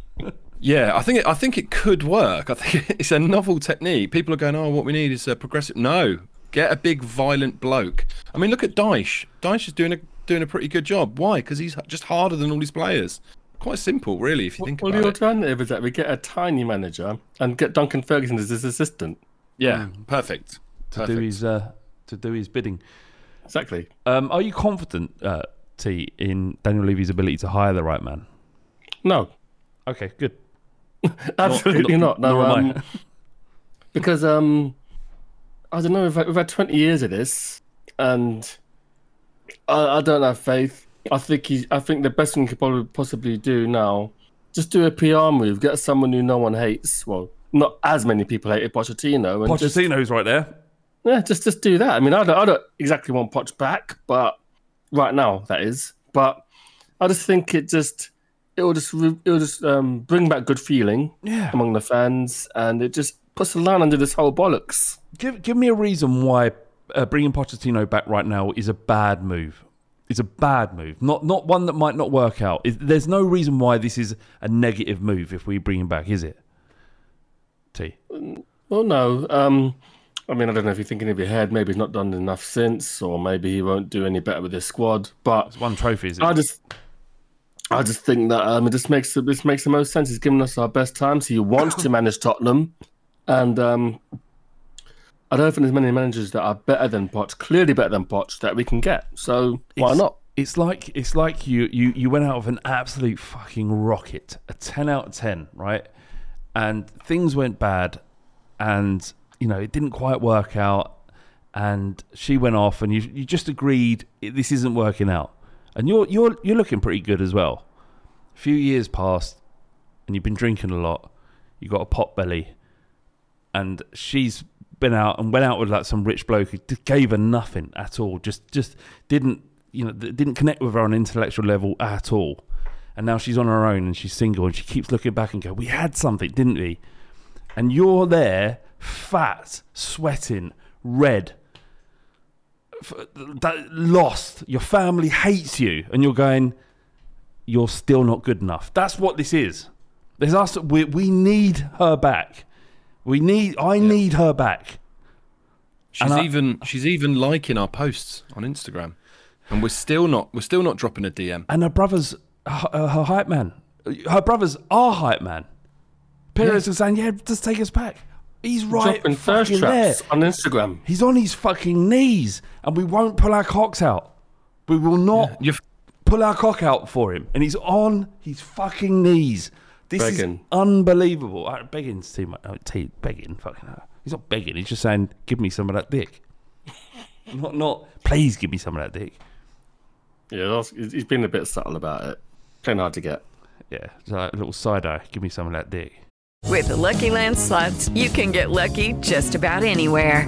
(laughs) yeah, I think it, I think it could work. I think (laughs) it's a novel technique. People are going, "Oh, what we need is a progressive." No, get a big violent bloke. I mean, look at Dyche. Dyche is doing a doing a pretty good job. Why? Because he's just harder than all these players. Quite simple, really, if you think Well, about it. Well, the alternative is that we get a tiny manager and get Duncan Ferguson as his assistant. Yeah, perfect. to Perfect. do his uh, to do his bidding. Exactly. Um, are you confident, uh, T, in Daniel Levy's ability to hire the right man? No, Okay, good. (laughs) absolutely not. No, nor am um, I. (laughs) because um, I don't know. We've had, we've had twenty years of this, and I, I don't have faith. I think he's. I think the best thing he could probably possibly do now, just do a PR move, get someone who no one hates. Well, not as many people hate Pochettino, and just Pochettino's right there. Yeah, just just do that. I mean, I don't, I don't exactly want Poch back, but right now that is. But I just think it just it will just re- it will just um, bring back good feeling Yeah. among the fans, and it just puts a line under this whole bollocks. Give give me a reason why uh, bringing Pochettino back right now is a bad move. It's a bad move, not not one that might not work out. Is- There's no reason why this is a negative move if we bring him back, is it? T. Well, no. Um, I mean, I don't know if you're thinking of your head. Maybe he's not done enough since, or maybe he won't do any better with his squad. But It's one trophy, is it? I just, I just think that um, it just makes this makes the most sense. He's given us our best times. He wants to (coughs) manage Tottenham, and um, I don't think there's many managers that are better than Poch, clearly better than Poch, that we can get. So why It's- not? It's like it's like you you you went out of an absolute fucking rocket, a ten out of ten, right? And things went bad, and you know it didn't quite work out, and she went off, and you you just agreed this isn't working out, and you're you're you're looking pretty good as well. A few years passed, and you've been drinking a lot. You got a pot belly, and she's been out and went out with like some rich bloke who gave her nothing at all. Just just didn't you know didn't connect with her on an intellectual level at all. And now she's on her own and she's single and she keeps looking back and go, "We had something, didn't we?" And you're there, fat, sweating, red, that, lost. Your family hates you, and you're going, "You're still not good enough." That's what this is. There's us. We we need her back. We need. I need her back. She's And I- even she's even liking our posts on Instagram, and we're still not we're still not dropping a DM. And her brother's her, her hype man. Her brothers are hype man. Perez is saying, "Yeah, just take us back." He's right Dropping thirst fucking there. traps on Instagram. He's on his fucking knees, and we won't pull our cocks out. We will not You've pull our cock out for him, and he's on his fucking knees. This Begging. is unbelievable. Uh, begging's too much. Oh, t- begging, fucking. hell. He's not begging. He's just saying, "Give me some of that dick." (laughs) not, not. Please give me some of that dick. Yeah, that's, he's he's been a bit subtle about it. Playing hard to get. Yeah, like a little side eye. Give me some of that dick. With the Lucky Land slots, you can get lucky just about anywhere.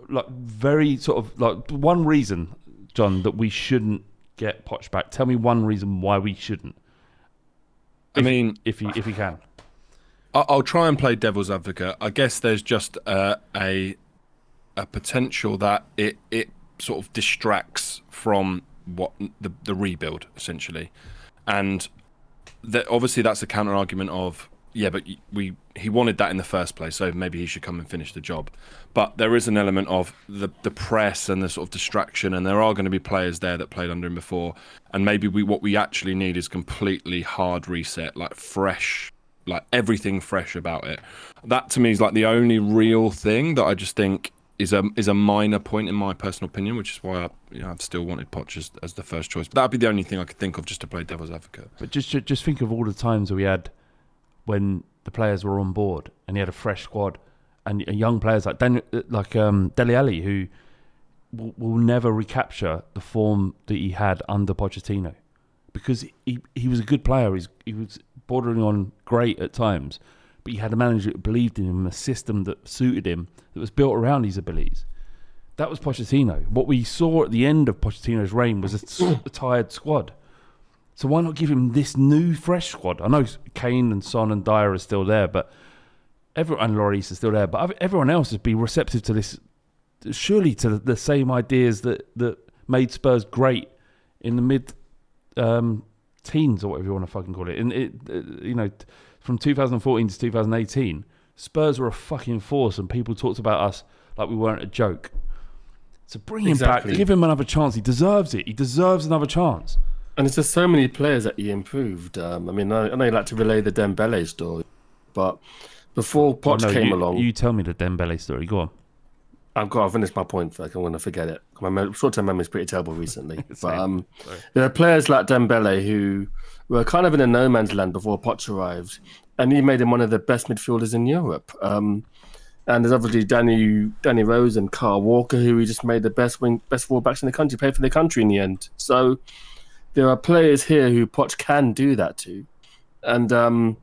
like very sort of like one reason, John, that we shouldn't get Poch back. Tell me one reason why we shouldn't. I mean, if you if you can. I'll try and play devil's advocate. I guess there's just uh, a a potential that it it sort of distracts from what the the rebuild essentially, and that obviously that's a counter argument of yeah, but we he wanted that in the first place, so maybe he should come and finish the job. But there is an element of the the press and the sort of distraction, and there are going to be players there that played under him before, and maybe we what we actually need is completely hard reset, like fresh, like everything fresh about it. That to me is like the only real thing that I just think is a is a minor point in my personal opinion, which is why I, you know, I've still wanted Poch as, as the first choice. But that'd be the only thing I could think of just to play devil's advocate. But just just think of all the times we had when the players were on board and he had a fresh squad and young players like Dan, like um, Dele Alli who will, will never recapture the form that he had under Pochettino because he he was a good player. He's, he was bordering on great at times, but he had a manager that believed in him, a system that suited him, that was built around his abilities. That was Pochettino. What we saw at the end of Pochettino's reign was a (coughs) tired squad. So why not give him this new, fresh squad? I know Kane and Son and Dier are still there, but everyone and Lloris are still there. But everyone else has been receptive to this, surely to the, same ideas that that made Spurs great in the mid um, teens or whatever you want to fucking call it. In it, uh, you know, from 2014 to 2018, Spurs were a fucking force, and people talked about us like we weren't a joke. So bring him Exactly. back, give him another chance. He deserves it. He deserves another chance. And it's just so many players that he improved. Um, I mean, I, I know you like to relay the Dembele story, but before Poch Oh, no, came you, along, You tell me the Dembele story. Go on. I've got to finish my point first. I'm going to forget it. My short-term memory is pretty terrible recently. (laughs) but um, there are players like Dembele who were kind of in a no man's land before Poch arrived, and he made him one of the best midfielders in Europe. Um, and there's obviously Danny Danny Rose and Kyle Walker, who he just made the best wing, best fullbacks in the country, played for the country in the end. So there are players here who Poch can do that to, and um,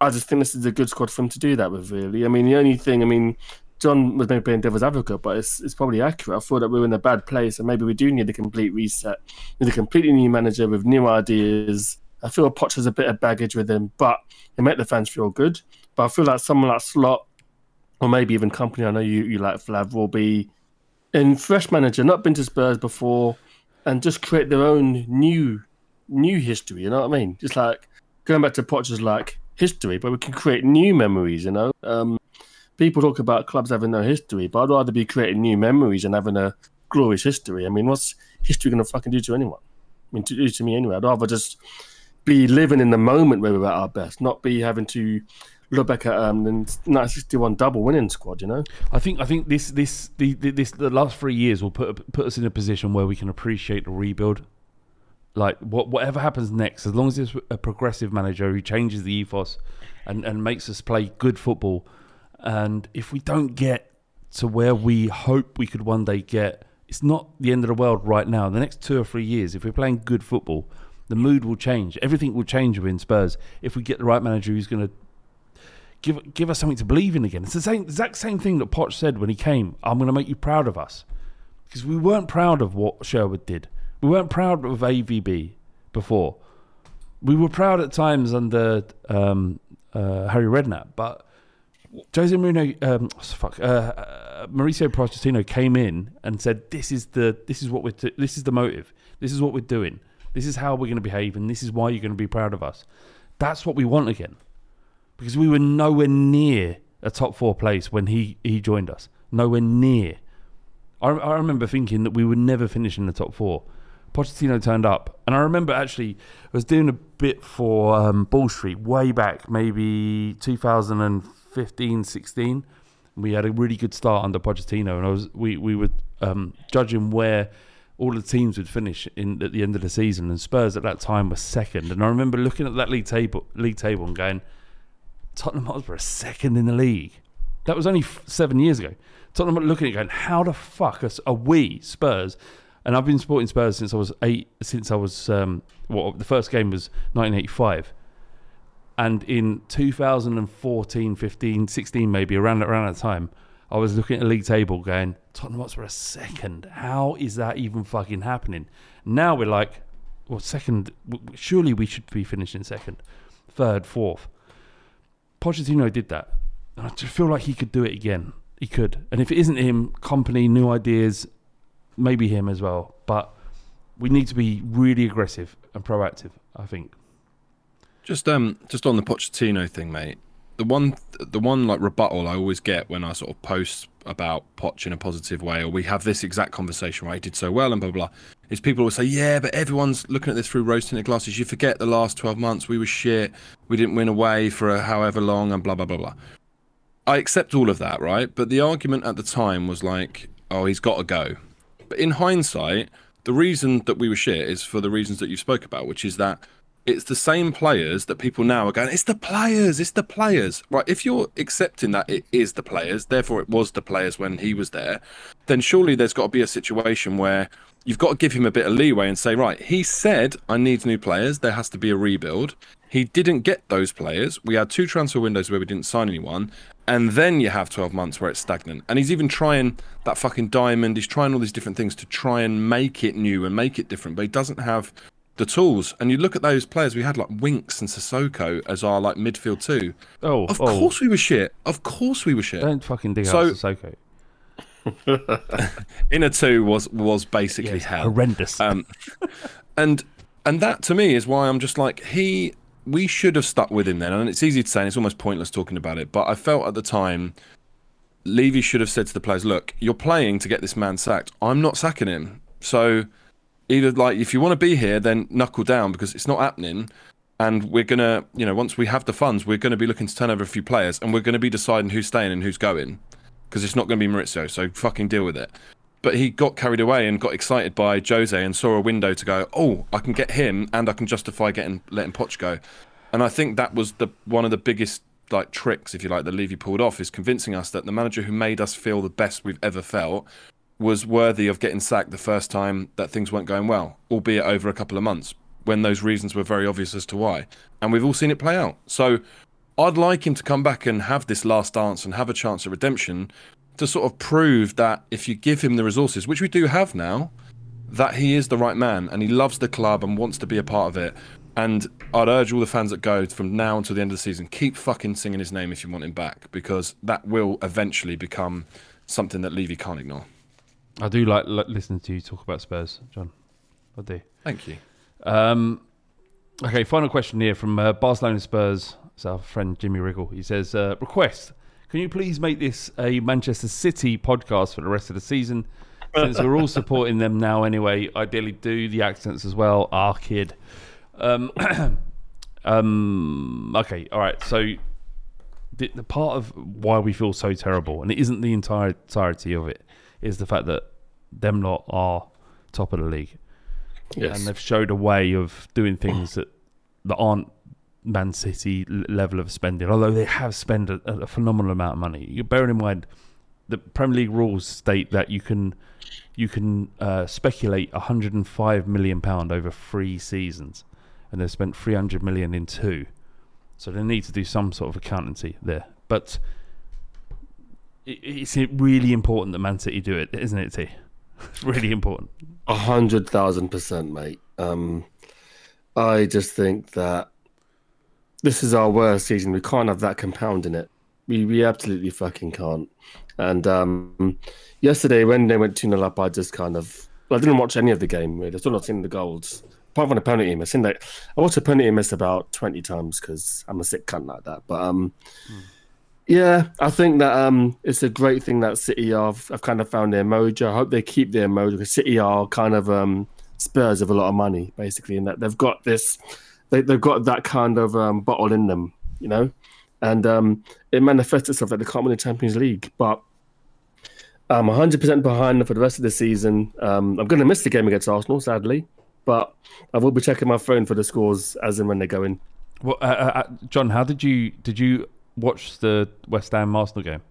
I just think this is a good squad for him to do that with. Really, I mean, the only thing, I mean, John was maybe playing devil's advocate, but it's, it's probably accurate. I feel that we're in a bad place, and maybe we do need a complete reset, need a completely new manager with new ideas. I feel Poch has a bit of baggage with him, but he make the fans feel good. But I feel like someone like Slot, or maybe even Kompany, I know you, you like Flav, will be in fresh manager, not been to Spurs before, and just create their own new new history. You know what I mean? Just like going back to Poch's like history, but we can create new memories. You know, um, people talk about clubs having no history, but I'd rather be creating new memories and having a glorious history. I mean, what's history going to fucking do to anyone? I mean, to do to me anyway. I'd rather just be living in the moment where we're at our best, not be having to look back at um, the 1961 double winning squad. You know. I think I think this this the, this the last three years will put put us in a position where we can appreciate the rebuild. Like what whatever happens next, as long as there's a progressive manager who changes the ethos and, and makes us play good football, and if we don't get to where we hope we could one day get, it's not the end of the world right now. The next two or three years, if we're playing good football, the mood will change. Everything will change within Spurs if we get the right manager who's going to give give us something to believe in again. It's the same exact same thing that Poch said when he came. I'm going to make you proud of us because we weren't proud of what Sherwood did. We weren't proud of AVB before. We were proud at times under um, uh, Harry Redknapp, but Jose Mourinho, um, fuck, uh, uh, Mauricio Pochettino came in and said, "This is the this is what we're do- this is the motive. This is what we're doing. This is how we're going to behave, and this is why you're going to be proud of us." That's what we want again because we were nowhere near a top four place when he, he joined us. Nowhere near. I, I remember thinking that we would never finish in the top four. Pochettino turned up, and I remember actually I was doing a bit for um, Ball Street way back, maybe 2015, 16. We had a really good start under Pochettino, and I was we we were um, judging where all the teams would finish in at the end of the season, and Spurs at that time were second. And I remember looking at that league table league table and going, Tottenham Hotspur are second in the league. That was only f- seven years ago. Tottenham are looking at it going, how the fuck are, are we Spurs? And I've been supporting Spurs since I was eight. Since I was um, well, the first game was 1985, and in 2014, 15, 16, maybe around around that time, I was looking at the league table going, Tottenham Hotspur are second. How is that even fucking happening? Now we're like, well, second. Surely we should be finishing second, third, fourth. Pochettino did that. And I just feel like he could do it again. He could. And if it isn't him, Kompany, new ideas, maybe him as well. But we need to be really aggressive and proactive. I think. Just um, just on the Pochettino thing, mate. The one, the one like rebuttal I always get when I sort of post about Poch in a positive way, or we have this exact conversation right? he did so well and blah blah, blah is people will say, yeah, but everyone's looking at this through rose tinted glasses. You forget the last twelve months we were shit. We didn't win away for however long, and blah blah blah blah. I accept all of that, right? But the argument at the time was like, oh, he's got to go. But in hindsight, the reason that we were shit is for the reasons that you spoke about, which is that it's the same players that people now are going, it's the players, it's the players. Right. If you're accepting that it is the players, therefore it was the players when he was there, then surely there's got to be a situation where you've got to give him a bit of leeway and say, right, he said, I need new players. There has to be a rebuild. He didn't get those players. We had two transfer windows where we didn't sign anyone. And then you have 12 months where it's stagnant. And he's even trying that fucking diamond. He's trying all these different things to try and make it new and make it different. But he doesn't have the tools. And you look at those players, we had like Winks and Sissoko as our like midfield two. Oh, of oh. course we were shit. Of course we were shit. Don't fucking dig So- out Sissoko. (laughs) Inner two was was basically Yes, hell. horrendous. Um, (laughs) and and that to me is why I'm just like he. We should have stuck with him then, and it's easy to say, and it's almost pointless talking about it. But I felt at the time, Levy should have said to the players, "Look, you're playing to get this man sacked. I'm not sacking him. So either like if you want to be here, then knuckle down because it's not happening." And we're gonna, you know, once we have the funds, we're gonna be looking to turn over a few players, and we're gonna be deciding who's staying and who's going, because it's not gonna be Mauricio. So fucking deal with it but he got carried away and got excited by Jose and saw a window to go, oh, I can get him and I can justify getting letting Poch go. And I think that was the one of the biggest like tricks, if you like, that Levy pulled off is convincing us that the manager who made us feel the best we've ever felt was worthy of getting sacked the first time that things weren't going well, albeit over a couple of months when those reasons were very obvious as to why. And we've all seen it play out. So I'd like him to come back and have this last dance and have a chance at redemption to sort of prove that if you give him the resources, which we do have now, that he is the right man and he loves the club and wants to be a part of it. And I'd urge all the fans that go from now until the end of the season, keep fucking singing his name if you want him back, because that will eventually become something that Levy can't ignore. I do like, like listening to you talk about Spurs, John. I do. Thank you. Um, okay, final question here from uh, Barcelona Spurs. It's our friend Jimmy Wriggle. He says, uh, "Request: Can you please make this a Manchester City podcast for the rest of the season? Since we're all (laughs) supporting them now anyway. Ideally, do the accents as well. Ah, kid. Um, (clears throat) um, okay, all right. So the, the part of why we feel so terrible, and it isn't the entire entirety of it, is the fact that them lot are top of the league Yes. and they've showed a way of doing things that that aren't Man City level of spending. Although they have spent a, a phenomenal amount of money. You bear in mind the Premier League rules state that you can you can uh, speculate 105 million pound over three seasons, and they've spent 300 million in two. So they need to do some sort of accountancy there. But it's really important that Man City do it, isn't it, T? It's (laughs) really important. A hundred thousand percent, mate. Um, I just think that this is our worst season. We can't have that compounding it. We we absolutely fucking can't. And um, yesterday when they went two 0 up, I just kind of I didn't watch any of the game. Really, I still not seeing the goals. Apart from the penalty miss, I think like I watched a penalty miss about twenty times because I'm a sick cunt like that. But um, yeah, I think that um, it's a great thing that City have, have kind of found their mojo. I hope they keep their mojo because City are kind of um, Spurs of a lot of money, basically, in that they've got this, they, they've got that kind of um, bottle in them, you know, and um, it manifests itself that they can't win the Champions League. But I'm 100% behind them for the rest of the season. Um, I'm going to miss the game against Arsenal, sadly, but I will be checking my phone for the scores as and when they go in. Well, uh, uh, uh, John, how did you did you watch the West Ham Arsenal game?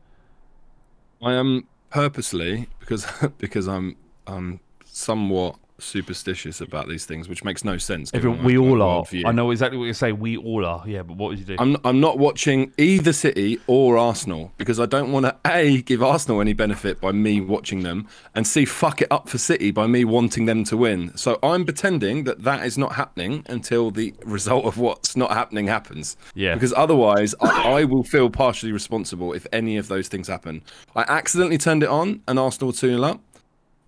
I am purposely because (laughs) because I'm I'm somewhat superstitious about these things, which makes no sense. Everyone, we all are. worldview. I know exactly what you say. We all are. Yeah, but what would you do? I'm I'm not watching either City or Arsenal because I don't want to a give Arsenal any benefit by me watching them and c fuck it up for City by me wanting them to win. So I'm pretending that that is not happening until the result of what's not happening happens. Yeah. Because otherwise, I, I will feel partially responsible if any of those things happen. I accidentally turned it on and Arsenal 2 0 up.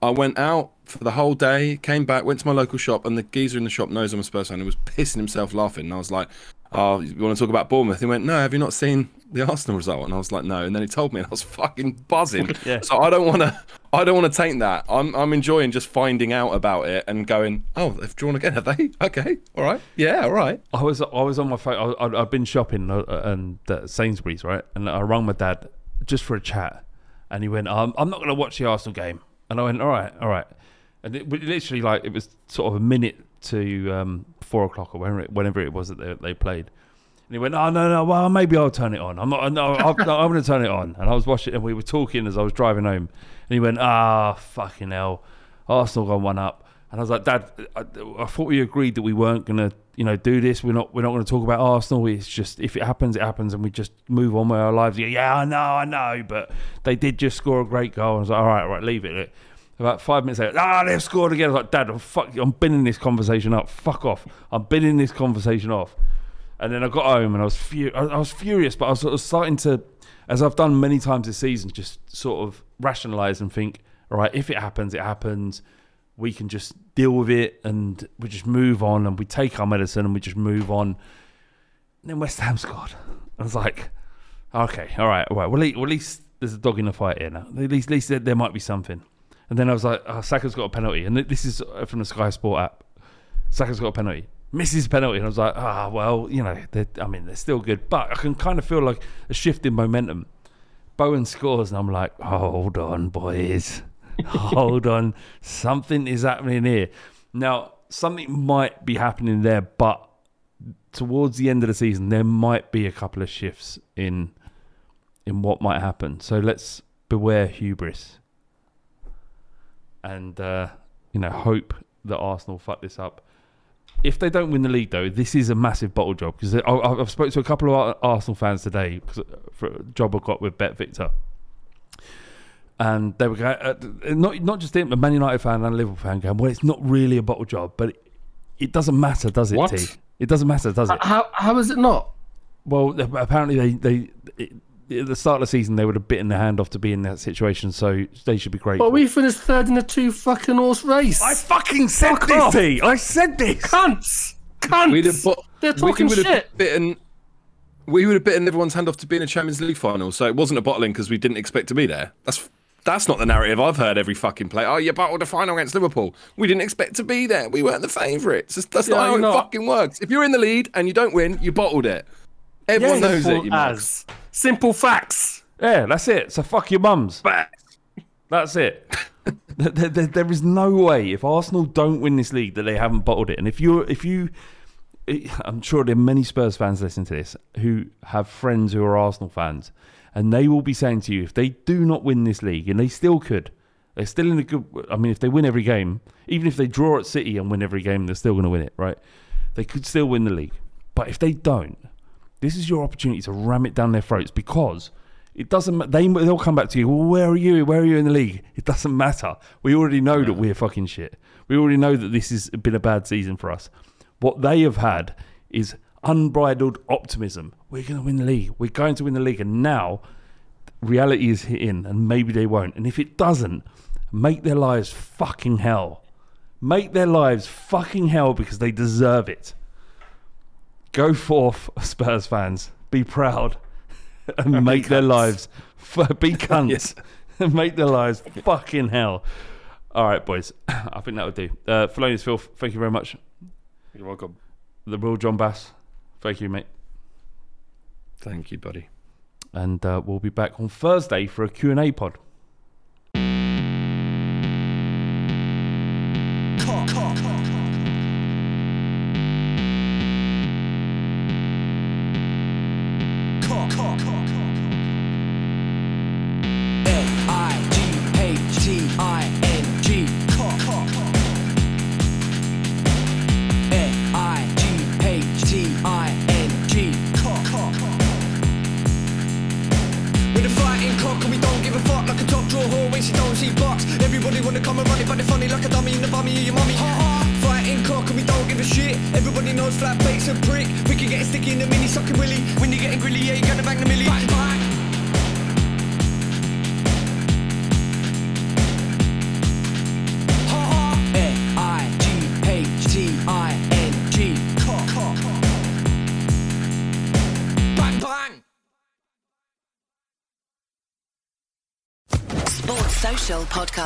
I went out for the whole day. Came back, went to my local shop, and the geezer in the shop knows I'm a Spurs fan. He was pissing himself laughing. And I was like, "Oh, you want to talk about Bournemouth?" He went, "No, have you not seen the Arsenal result?" And I was like, "No." And then he told me, and I was fucking buzzing. (laughs) Yeah. So I don't want to. I don't want to taint that. I'm I'm enjoying just finding out about it and going, "Oh, they've drawn again, have they? (laughs) Okay, all right, yeah, all right." I was I was on my phone. I, I've been shopping uh, and uh, Sainsbury's, right? And I rang my dad just for a chat, and he went, um, "I'm not going to watch the Arsenal game." And I went, "All right, all right." And it, literally, like it was sort of a minute to um, four o'clock or whenever it, whenever it was that they, they played. And he went, "Oh no, no, well maybe I'll turn it on. I'm not, no, I'll, I'm going to turn it on." And I was watching, and we were talking as I was driving home, and he went, "Ah, fucking hell, Arsenal got one up." And I was like, "Dad, I, I thought we agreed that we weren't going to, you know, do this. We're not, we're not going to talk about Arsenal. It's just if it happens, it happens, and we just move on with our lives." Yeah, yeah, I know, I know, but they did just score a great goal. I was like, "All right, all right, leave it." About five minutes later, ah, they've scored again. I was like, Dad, I'm fuck, I'm binning this conversation up. Fuck off. I'm binning this conversation off. And then I got home and I was fu- I, was furious, but I was sort of starting to, as I've done many times this season, just sort of rationalize and think, all right, if it happens, it happens. We can just deal with it and we just move on and we take our medicine and we just move on. And then West Ham scored. I was like, okay, all right, all right. Well, at least, there's a dog in the fight here now. At least, at least there, might be something. And then I was like, oh, Saka's got a penalty. And this is from the Sky Sport app. Saka's got a penalty. Misses penalty. And I was like, ah, well, you know, I mean, they're still good. But I can kind of feel like a shift in momentum. Bowen scores, and I'm like, hold on, boys. Hold on. Something is happening here. Now, something might be happening there, but towards the end of the season, there might be a couple of shifts in in what might happen. So let's beware hubris and uh, you know hope that Arsenal fuck this up. If they don't win the league, though, this is a massive bottle job because I've spoke to a couple of Arsenal fans today 'cause, uh, for a job I got with Bet Victor, and they were going, uh, not not just him, a Man United fan and a Liverpool fan going, well, it's not really a bottle job, but it, it doesn't matter, does it? What? T? It doesn't matter, does it? How how is it not? Well, apparently they they. It, at the start of the season, they would have bitten their hand off to be in that situation, so they should be grateful. But we finished third in a two fucking horse race. I fucking said Fuck this, off. T. I said this. Cunts, cunts. We'd have, bought, They're we talking would have shit. bitten. We would have bitten everyone's hand off to be in a Champions League final. So it wasn't a bottling because we didn't expect to be there. That's that's not the narrative I've heard every fucking play. Oh, you bottled a final against Liverpool. We didn't expect to be there. We weren't the favourites. That's, that's Yeah, not how it not. fucking works. If you're in the lead and you don't win, you bottled it. Everyone knows it. Simple You as simple facts. Yeah, that's it. So fuck your mums. That's it. (laughs) there, there- there- there is no way if Arsenal don't win this league that they haven't bottled it. And if you're, if you, eh, I'm sure there are many Spurs fans listening to this who have friends who are Arsenal fans, and they will be saying to you, if they do not win this league, and they still could, they're still in a good. I mean, if they win every game, even if they draw at City and win every game, they're still going to win it, right? They could still win the league, but if they don't, this is your opportunity to ram it down their throats because it doesn't. They they'll come back to you. Well, where are you? Where are you in the league? It doesn't matter. We already know that we're fucking shit. We already know that this has been a bad season for us. What they have had is unbridled optimism. We're going to win the league. We're going to win the league, and now reality is hitting, and maybe they won't. And if it doesn't, make their lives fucking hell. Make their lives fucking hell because they deserve it. Go forth, (laughs) Spurs fans. Be proud (laughs) and make their lives f- be (laughs) cunts and make their lives fucking hell. All right, boys. (clears throat) I think that would do. Uh, Felonious Filth, thank you very much. You're welcome. The real John Bass, thank you, mate. Thank you, buddy. And uh, we'll be back on Thursday for a Q&A pod.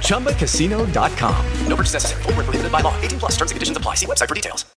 ChumbaCasino.com. No purchase necessary. Prohibited by law. 18 plus. Terms and conditions apply. See website for details.